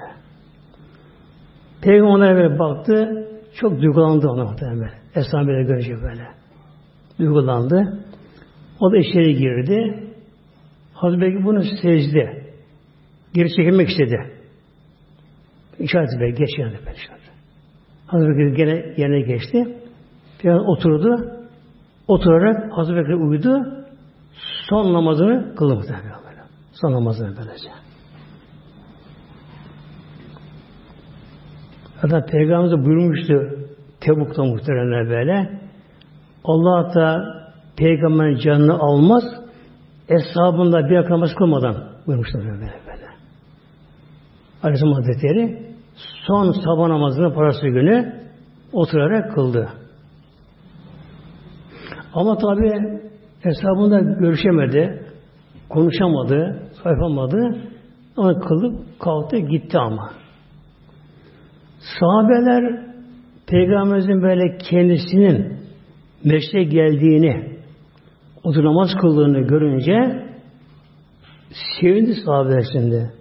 Peygamber onlara böyle baktı, çok duygulandı ona muhtemelen böyle. Eshab böyle görünce böyle. Duygulandı. O da içeri girdi. Hazreti Bekir bunu sezdi. Geri çekilmek istedi. İşaret Bey geç yani ben işaret. Hazreti Bekir gene yerine geçti. Peygamber oturdu. Oturarak Hazreti Bekir uyudu. Son namazını kıldı muhtemelen böyle. Son namazını böylece. Zaten Peygamberimiz buyurmuştu Tebuk'ta muhteremler böyle. Allah da peygamberin canını almaz, eshabında bir akraması kılmadan buyurmuşlar böyle böyle. Aleyhisselam Hazretleri son sabah namazını parası günü oturarak kıldı. Ama tabi hesabında görüşemedi, konuşamadı, sayfamadı. Onu kılıp kalktı gitti ama. Sahabeler Peygamberimizin böyle kendisinin meşte geldiğini, otur namaz kıldığını görünce sevindi sahabeler şimdi.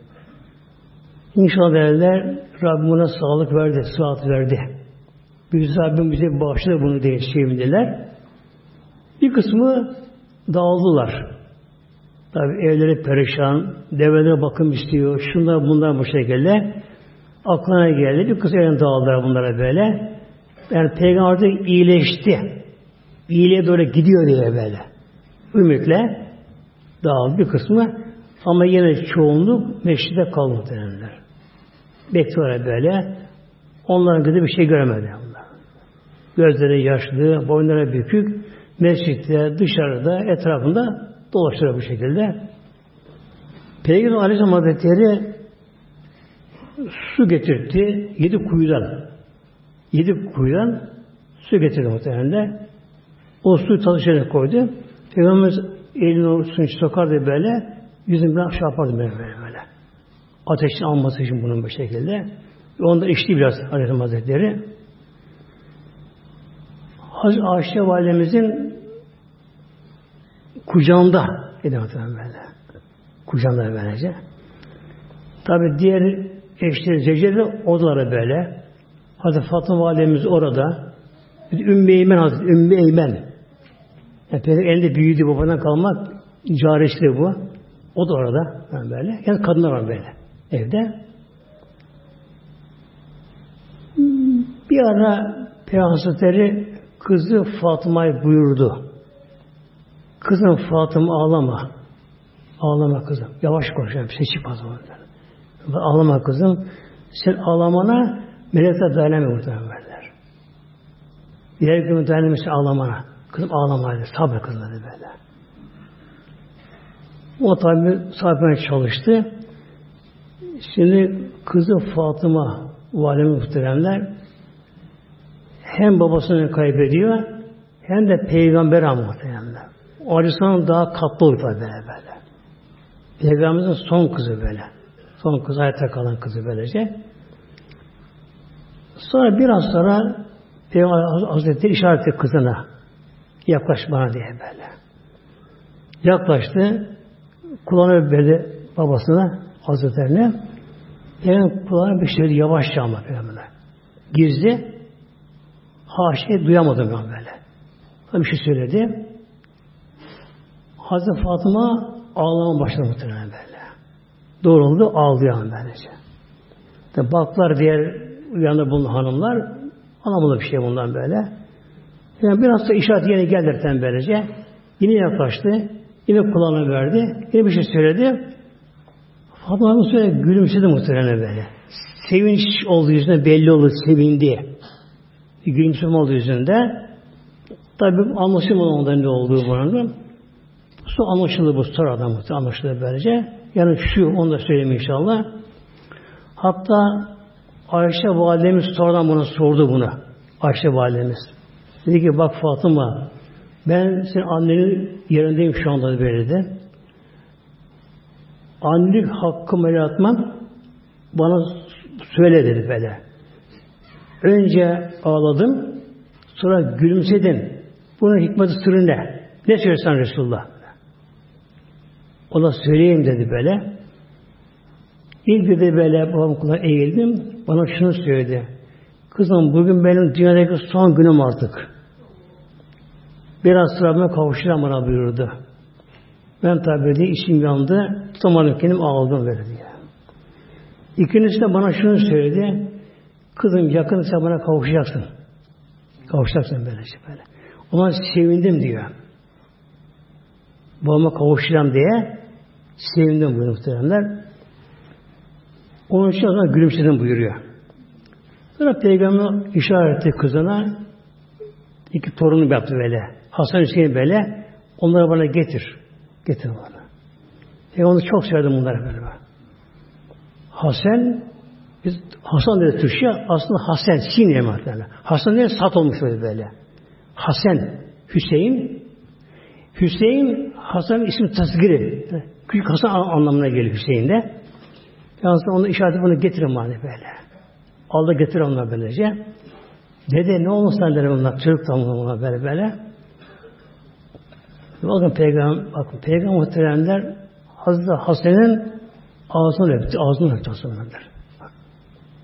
İnşallah derler Rabbim buna sağlık verdi, sıhhat verdi. Biz Rabbim bize bağışladı bunu diye sevindiler. Bir kısmı dağıldılar. Tabi evleri perişan, develere bakım istiyor, şunlar bunlar bu şekilde. Aklına geldi. Bir kısmı evden dağıldılar bunlara böyle. Yani peygamber de iyileşti. İyiliğe doğru gidiyor diye böyle. Ümitle dağıldı bir kısmı. Ama yine çoğunluk meşride kaldı muhtemelenler. Bekliyorlar böyle. Onların gözü bir şey göremedi. Onlar. Gözleri yaşlı, boynları bükük. Mescitte, dışarıda, etrafında dolaşıyor bu şekilde. Peygamber Aleyhisselam Hazretleri su getirdi yedi kuyudan. Yedi kuyudan su getirdi muhtemelen. O suyu tadı koydu. Peygamberimiz elini o suyun sokardı böyle. Yüzünü biraz şey yapardı böyle böyle. böyle. Ateşin alması için bunun bu şekilde. Ve onda içti biraz Aleyhisselam Hazretleri. Hazreti Ayşe Validemizin kucağında edemem böyle. Kucağında böylece. Tabi diğer eşleri zevceleri odaları böyle. Hazreti Fatıma Validemiz orada. Ümmü Eymen Hazreti Ümmü Eymen. Yani elinde büyüdü babadan kalmak carisi bu. O da orada. Yani böyle. Yani kadınlar var böyle. Evde. Bir ara Peygamber kızı Fatıma'yı buyurdu. Kızım Fatıma ağlama. Ağlama kızım. Yavaş konuşalım. Ses çıkmaz Ağlama kızım. Sen ağlamana melekler dayanamıyor muhtemelen. Diğer gün dayanamıyor ağlamana. Kızım ağlama dedi. Sabır kızım dedi böyle. O tabi sabrına çalıştı. Şimdi kızı Fatıma valimi muhteremler hem babasını kaybediyor hem de peygamber muhteremler. O Aleyhisselam daha katlı oluyor böyle böyle. Peygamberimizin son kızı böyle. Son kız hayatta kalan kızı böylece. Sonra biraz sonra Peygamber Hazretleri işaret etti kızına. Yaklaş bana diye böyle. Yaklaştı. Kulağını böyle babasına Hazretlerine. Peygamber kulağına bir şey yavaşça ama Peygamber'e. Gizli. Haşi duyamadım ben böyle. Bir şey söyledi. Hazreti Fatıma ağlama başladı muhtemelen böyle. Doğruldu ağlıyor böylece. İşte baklar diğer uyanır bulunan hanımlar anlamadı bir şey bundan böyle. Yani biraz da işaret yine gelirken böylece yine yaklaştı. Yine kulağına verdi. Yine bir şey söyledi. Fatma Hanım söyle gülümsedi muhtemelen böyle. Sevinç olduğu yüzünde belli oldu, sevindi. Bir gülümseme olduğu yüzünde. Tabi anlaşılmadı ondan ne olduğu bunun. Su anlaşıldı bu sonradan anlaşıldı böylece. Yani şu, onu da söyleyeyim inşallah. Hatta Ayşe validemiz sonradan buna sordu bunu. Ayşe validemiz. Dedi ki bak Fatıma ben senin annenin yerindeyim şu anda böyle de. Annelik hakkımı el atmam bana söyle dedi böyle. Önce ağladım Sonra gülümsedin. Bunun hikmeti sırrı ne? Ne söylesen Resulullah? O da söyleyeyim dedi böyle. İlk dedi böyle babam kulağına eğildim. Bana şunu söyledi. Kızım bugün benim dünyadaki son günüm artık. Biraz sonra kavuşacağım bana buyurdu. Ben tabi de içim yandı. Tutamadım kendim ağladım böyle. İkincisi de bana şunu söyledi. Kızım yakın sen bana kavuşacaksın. Kavuşacaksın böyle şey böyle. Ona sevindim diyor. Babama kavuşacağım diye sevindim buyuruyor muhteremler. Onun için o zaman gülümsedim buyuruyor. Sonra Peygamber işaret etti kızına iki torunu yaptı böyle. Hasan Hüseyin böyle. Onları bana getir. Getir bana. Peygamber çok sevdim bunları böyle. Hasan biz Hasan dedi Türkçe aslında Hasan Sin yemaklarla. Hasan diye sat olmuş böyle böyle. Hasan Hüseyin Hüseyin Hasan ismi tasgiri. Küçük Hasan anlamına geliyor Hüseyin'de. Yalnız onu işareti bunu getirin bana böyle. Al da getir onları böylece. Dede ne olmuş sen derim onlar. Çocuk tamamına böyle böyle. Bakın peygamber, bakın peygamber muhteremler Hazreti Hasan'ın ağzını öptü. Ağzını öptü Hasan'ın.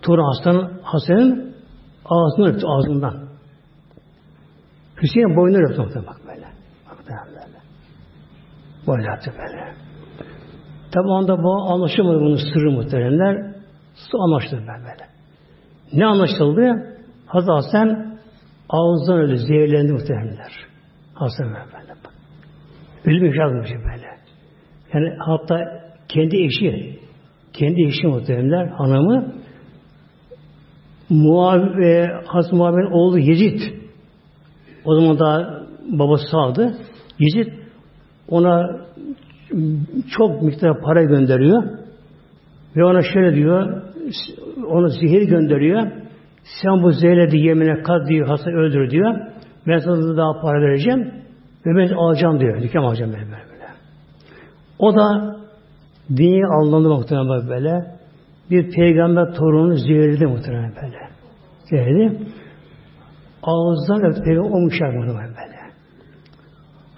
Tur Hasan, Hasan'ın ağzını öptü ağzından. Hüseyin boynunu öptü muhtemelen bak böyle. Bak böyle. Böyle yaptı böyle. Tabi anda bu anlaşılmadı bunun sırrı muhteremler. Su anlaşıldı böyle. Ne anlaşıldı? Hazreti Hasan ağızdan öyle zehirlendi muhteremler. Hasan böyle. Ölüm yaşamış böyle. Yani hatta kendi eşi, kendi eşi muhteremler, hanımı Muav ve Hazreti Muaviye'nin oğlu Yezid o zaman daha babası sağdı. Yezid ona çok miktar para gönderiyor ve ona şöyle diyor ona zehir gönderiyor sen bu zehirledi yemine kat diyor hasta öldür diyor ben sana daha para vereceğim ve ben alacağım diyor. Dükkan alacağım böyle böyle. O da dünya alındı muhtemelen böyle. Bir peygamber torunu zehirledi muhtemelen böyle. Zehirledi. Ağızdan öptü peygamber o müşahit böyle.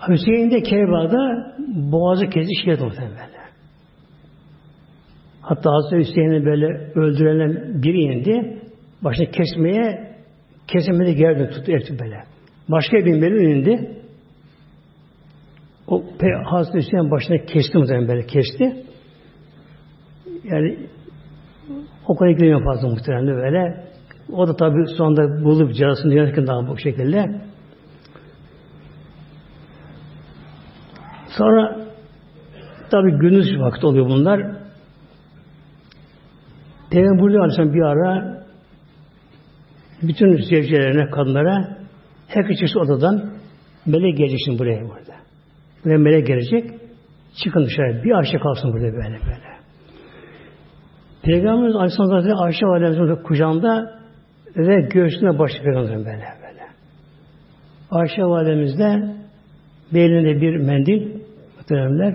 Hüseyin de Kerba'da boğazı kesti şehit muhtemelen böyle. Hatta Hazreti Hüseyin'i böyle öldürenen biri indi. Başını kesmeye kesemedi gerdi tuttu erti böyle. Başka bir biri indi. O Hazreti Hüseyin başına kesti muhtemelen böyle kesti. Yani o kadar ilgileniyor fazla muhtemelen böyle. O da tabi sonunda bulup cihazını yönetken daha bu şekilde. Sonra tabi gündüz vakti oluyor bunlar. Peygamber buyuruyor Aleyhisselam bir ara bütün zevcelerine, kadınlara herkes çıksın odadan melek gelecek şimdi buraya burada. Buraya melek gelecek. Çıkın dışarı. Bir Ayşe kalsın burada böyle böyle. Peygamberimiz Aleyhisselam Hazretleri Ayşe Validemizin kucağında ve göğsüne başı Peygamberimizin böyle böyle. Ayşe Validemiz de belinde bir mendil muhteremler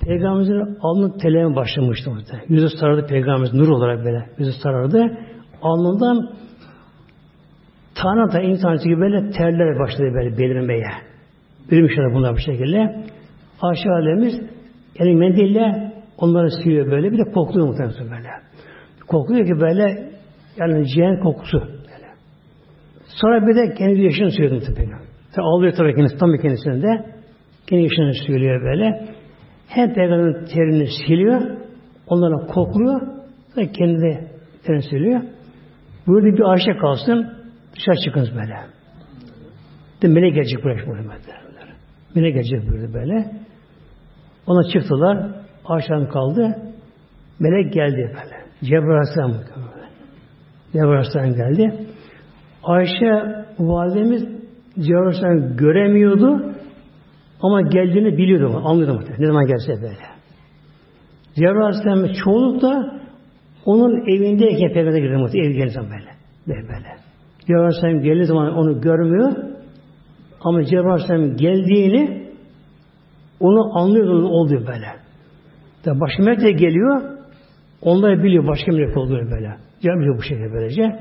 Peygamberimizin alnı teleme başlamıştı muhtemelen. Yüzü sarardı Peygamberimiz nur olarak böyle. Yüzü sarardı. Alnından tane insan gibi böyle terler başladı böyle belirmeye. Bilmişler bunlar bu şekilde. Ayşe Validemiz yani mendille onları siliyor böyle. Bir de kokluyor muhtemelen böyle. Kokluyor ki böyle yani ciğer kokusu. Böyle. Sonra bir de kendi yaşını söylüyor tabii. Tabi ağlıyor tabii kendisi tam bir kendisinde. Kendi yaşını söylüyor böyle. Hem peygamberin terini siliyor. Onlara kokluyor. Sonra kendi de terini siliyor. Burada bir Ayşe kalsın. Dışarı çıkınız böyle. De melek gelecek buraya Melek gelecek burada böyle. Ona çıktılar. Ayşe kaldı. Melek geldi böyle. Cebrail Aleyhisselam Cebrail Aleyhisselam geldi. Ayşe validemiz Cebrail göremiyordu ama geldiğini biliyordu. Anlıyordu muhtemelen. Ne zaman gelse böyle. Cebrail çoğunlukla onun evindeyken peygamber girdi muhtemelen. Ev geldiği zaman böyle. Böyle böyle. Cebrail geldiği zaman onu görmüyor. Ama Cebrail geldiğini onu anlıyordu oluyor böyle. Tabi başka melek de geliyor. Onlar biliyor başka melek olduğunu böyle. Biliyor bu şekilde böylece.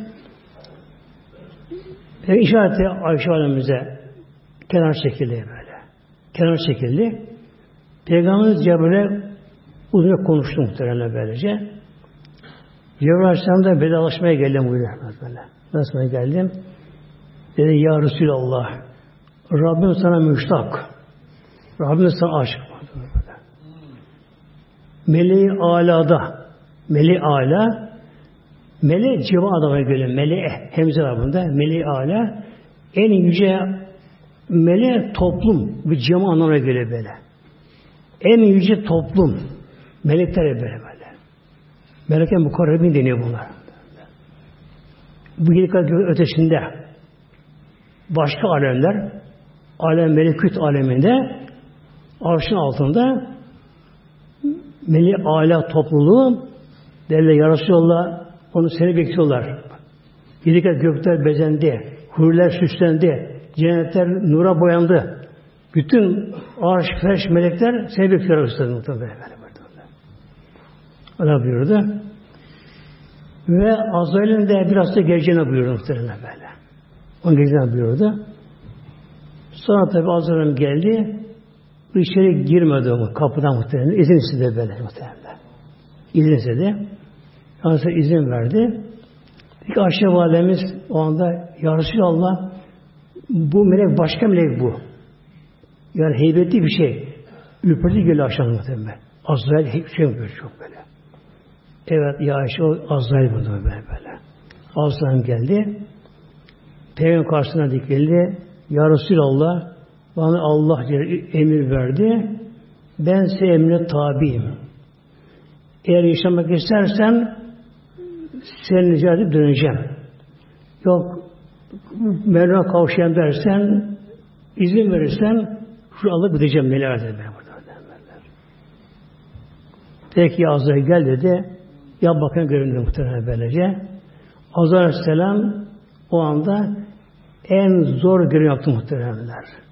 Peki işareti Ayşe Validemize kenar çekildi böyle. Kenar çekildi. Peygamberimiz Cebrail'e uzun konuştu muhtemelen böylece. Cebrail Aleyhisselam da vedalaşmaya geldim buyuruyor. Böyle. Nasıl geldim? Dedi ya Resulallah Rabbim sana müştak. Rabbim sana aşık. Meleği alada meleği ala mele ceva adama göre mele'e hemze var bunda. Meleği ala en yüce mele toplum bir cema anlamına göre böyle. En yüce toplum melekler böyle böyle. Melekler mukarrebin deniyor bunlar. Bu yedi ötesinde başka alemler alem melekut aleminde arşın altında Meli Ala topluluğu derler ya Resulallah onu seni bekliyorlar. Yedi gökler bezendi, huriler süslendi, cennetler nura boyandı. Bütün arş, ferş, melekler seni bekliyor Resulallah. Öyle buyurdu. Ve Azrail'in de biraz da geleceğine buyurdu muhtemelen böyle. Onun geleceğine buyurdu. Sonra tabi Azrail geldi. İçeri girmedi o kapıdan muhtemelen. İzin istedi böyle muhtemelen. İzin istedi. Yalnız izin verdi. Peki Ayşe Validemiz o anda Ya Allah bu melek başka melek bu. Yani heybetli bir şey. Ürperti geliyor aşağı muhtemelen. Azrail şey yapıyor çok böyle. Evet ya Ayşe Azrail burada böyle böyle. Azrail geldi. Peygamber karşısına dikildi. Ya Resulallah bana Allah emir verdi. Ben size emre tabiyim. Eğer yaşamak istersen seni rica edip döneceğim. Yok Mevla kavuşayım dersen izin verirsen şu alıp gideceğim neler dedi burada. Peki Azrail gel dedi. Ya bakın göründü muhtemelen böylece. Azrail Aleyhisselam o anda en zor görev yaptı muhtemelenler.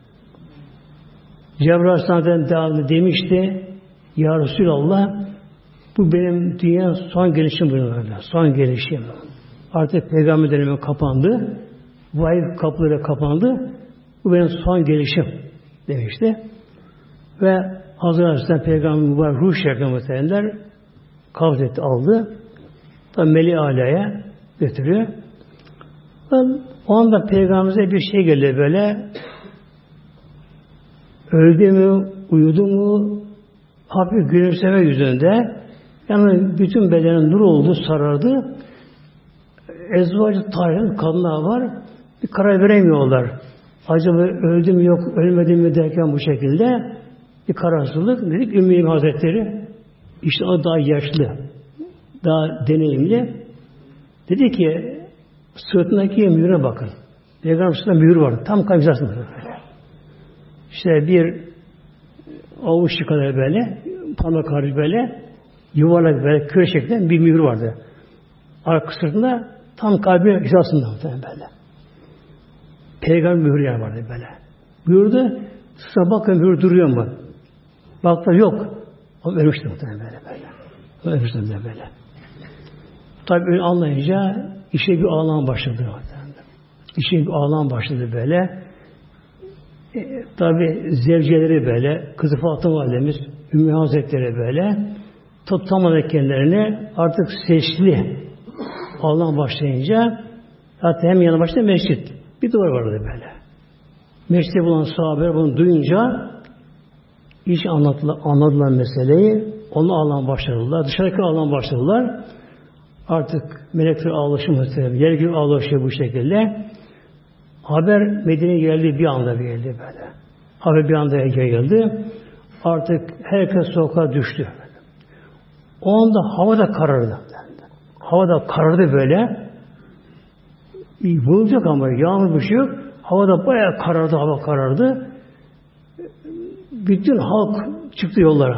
Cebrail Aleyhisselam'dan devamlı demişti Ya Resulallah bu benim dünya son gelişim buyuruyorlar. Son gelişim. Artık peygamber dönemi kapandı. Vahiy kapıları kapandı. Bu benim son gelişim demişti. Ve Hazreti Aleyhisselam peygamber mübarek ruh şerifine muhtemelenler kabz etti, aldı. Tabi Meli Ala'ya götürüyor. O anda peygamberimize bir şey geldi böyle öldü mü, uyudu mu hafif gülümseme yüzünde yani bütün bedenin nur oldu, sarardı. Ezvacı tayin kadınlar var. Bir karar veremiyorlar. Acaba öldü mü yok, ölmedi mi derken bu şekilde bir kararsızlık. Dedik Ümmü Hazretleri işte o daha yaşlı, daha deneyimli. Dedi ki sırtındaki mühüre bakın. Peygamber sırtında mühür var. Tam kamizasında. İşte bir avuç kadar böyle, parmak harcı böyle, yuvarlak böyle, köy şeklinde bir mühür vardı. Arka sırtında tam kalbi hizasında böyle. Peygamber mühür yer vardı böyle. Buyurdu, bakın mühür duruyor mu? Baktılar yok. O ölmüştü muhtemelen böyle böyle. Ölmüştü böyle böyle. Tabi öyle anlayınca işe bir ağlam başladı. İşe bir ağlam başladı böyle. Tabi zevceleri böyle, kızı Fatıma Validemiz, Ümmü Hazretleri böyle tutamadı kendilerini artık sesli ağlam başlayınca hatta hem yanı başta mescit. Bir duvar vardı böyle. Mescide bulan sahabeler bunu duyunca iş anlattılar, anladılar meseleyi. Onu ağlam başladılar. Dışarıdaki ağlam başladılar. Artık melekler ağlaşıyor muhtemelen. Yer gibi ağlaşıyor bu şekilde. Haber Medine'ye geldi bir anda bir geldi böyle. Haber bir anda yayıldı. Artık herkes sokağa düştü. O anda hava da karardı. Hava da karardı böyle. Bulacak ama yağmur bir şey yok. Hava da bayağı karardı, hava karardı. Bütün halk çıktı yollara.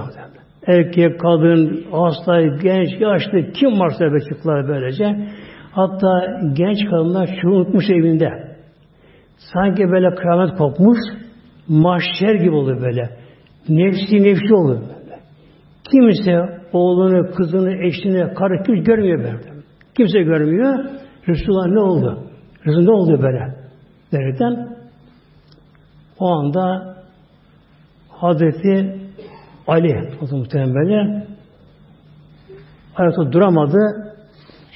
Erkek, kadın, hasta, genç, yaşlı, kim varsa böyle çıktılar böylece. Hatta genç kadınlar unutmuş evinde. Sanki böyle kıyamet kopmuş, mahşer gibi oldu böyle. Nefsi nefsi oldu böyle. Kimse oğlunu, kızını, eşini, karı kimse görmüyor böyle. Kimse görmüyor. Resulullah ne oldu? Resulullah ne oldu böyle? derken o anda Hazreti Ali o muhtemelen böyle ayakta duramadı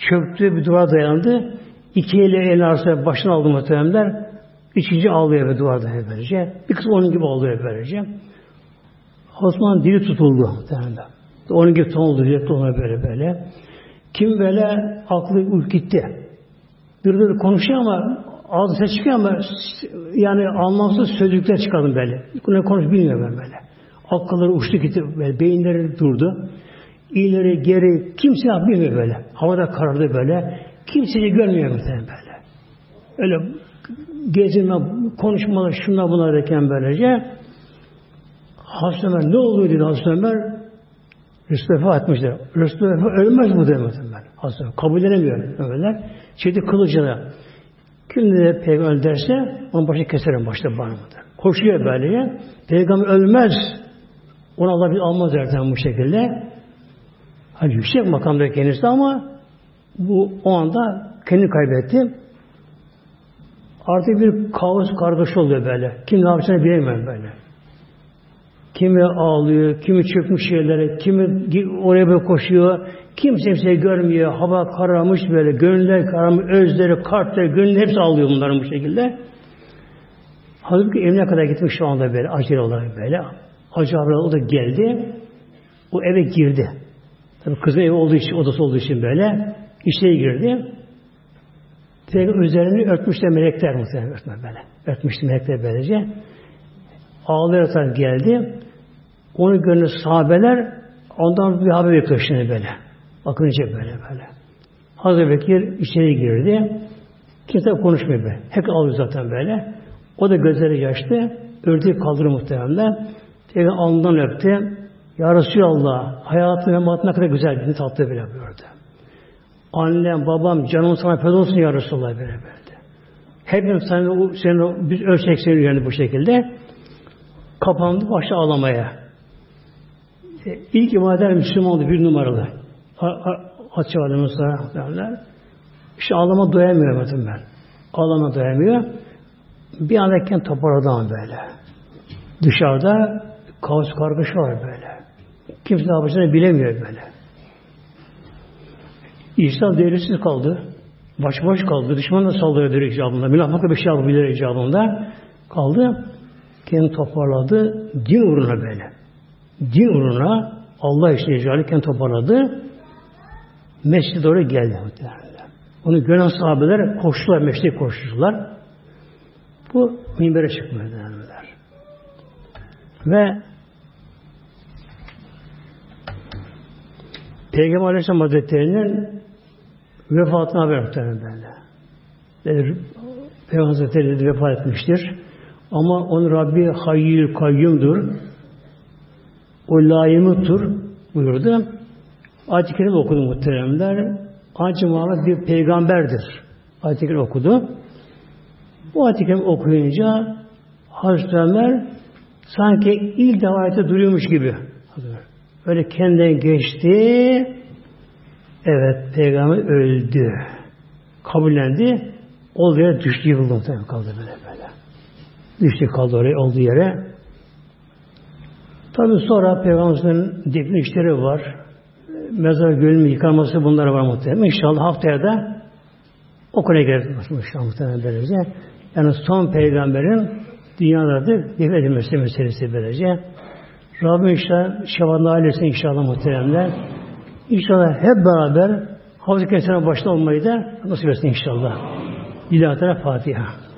çöktü bir duvara dayandı iki eli el arasında başını aldı muhtemelenler üçüncü ağlıyor ve duvarda böylece bir kız onun gibi ağlıyor böylece Osman dili tutuldu muhtemelen onun gibi ton oldu yürekli ona böyle böyle kim böyle aklı uyup gitti bir konuşuyor ama ağzı ses çıkıyor ama yani anlamsız sözcükler çıkardım böyle. Ne konuş bilmiyor ben böyle. Akılları uçtu gitti böyle. Beyinleri durdu. İleri geri kimse bilmiyor böyle. Havada karardı böyle. Kimseyi görmüyor muhtemelen böyle. Öyle gezinme, konuşmalar, şunlar bunlar derken böylece Hazreti Ömer ne oluyor dedi Hazreti Ömer Rüstefa etmişler. Rüstefa ölmez bu demedim ben. Hazreti Ömer. Kabul edemiyor Ömerler. Çekti kılıcına. Kim de peygamber derse onun başını keserim başta bana. Koşuyor böyle. Peygamber ölmez. Onu Allah bir almaz derken bu şekilde. Hani yüksek makamda kendisi ama bu o anda kendi kaybetti. Artık bir kaos kargaşa oluyor böyle. Kim ne yapacağını bilemiyor böyle. Kimi ağlıyor, kimi çökmüş yerlere, kimi oraya böyle koşuyor. Kimse kimseyi görmüyor. Hava kararmış böyle. Gönüller kararmış. Özleri, kartları, gönüller hepsi ağlıyor bunların bu şekilde. Halbuki evine kadar gitmiş şu anda böyle. Acele olarak böyle. Acaba o da geldi. O eve girdi. Tabi kızın evi olduğu için, odası olduğu için böyle. İçeri girdi. Peygamber üzerini örtmüşler melekler muhtemelen örtme böyle. Örtmüştü melekler böylece. Ağlayarak geldi. Onu gönlü sahabeler ondan bir haber bekliyor şimdi böyle. Akınca böyle böyle. Hazreti Bekir içeri girdi. Kimse konuşmuyor böyle. Hep ağlıyor zaten böyle. O da gözleri yaşlı. Örtüyü kaldırır muhtemelen. Tekrar alnından öptü. Ya Resulallah hayatı ve matına kadar güzel bir tatlı böyle buyurdu. Annem, babam, canım sana feda olsun ya Resulallah böyle böyle. Hepimiz senin, senin biz ölçek senin üzerinde bu şekilde. Kapandı başta ağlamaya. E, ilk ibadet Müslümandı bir numaralı. Hatice Validemiz'e derler. İşte ağlama doyamıyor ben. Ağlama doyamıyor. Bir andayken toparladı böyle. Dışarıda kaos kargaşa var böyle. Kimse ne yapacağını bilemiyor böyle. İslam devresiz kaldı. Baş baş kaldı. Düşman da saldırıyor icabında. Münafıkla bir şey yapabilir icabında. Kaldı. Kendini toparladı. Din uğruna böyle. Din uğruna Allah işte icabı kendini toparladı. Mescide doğru geldi. Onu gören sahabeler koştular, mescide koştular. Bu minbere çıkmıyor denirler. Ve Peygamber Aleyhisselam Hazretleri'nin vefatına haber muhtemelen böyle. Peygamber Hazretleri vefat etmiştir. Ama onun Rabbi hayyül kayyumdur. O layımıdır buyurdu. Ayet-i Kerim okudu muhteremler. Hacı Muhammed bir peygamberdir. Ayet-i Kerim okudu. Bu ayet-i Kerim okuyunca Hazreti Ömer sanki ilk defa duruyormuş gibi. Öyle kendinden geçti. Evet, peygamber öldü. Kabullendi. Olduğu yere düştü, yıkıldı. Kaldı böyle böyle. Düştü kaldı oraya, olduğu yere. Tabi sonra Peygamberimizin defin işleri var mezar gölünün yıkanması bunlar var muhtemelen. İnşallah haftaya da o konuya geliriz inşallah muhtemelen böylece. Yani son peygamberin dünyada defin edilmesi meselesi böylece. Rabbim inşallah Şaban ailesine inşallah muhteremler. İnşallah hep beraber Kevser'e başta olmayı da nasip etsin inşallah. Lillahi Fatiha.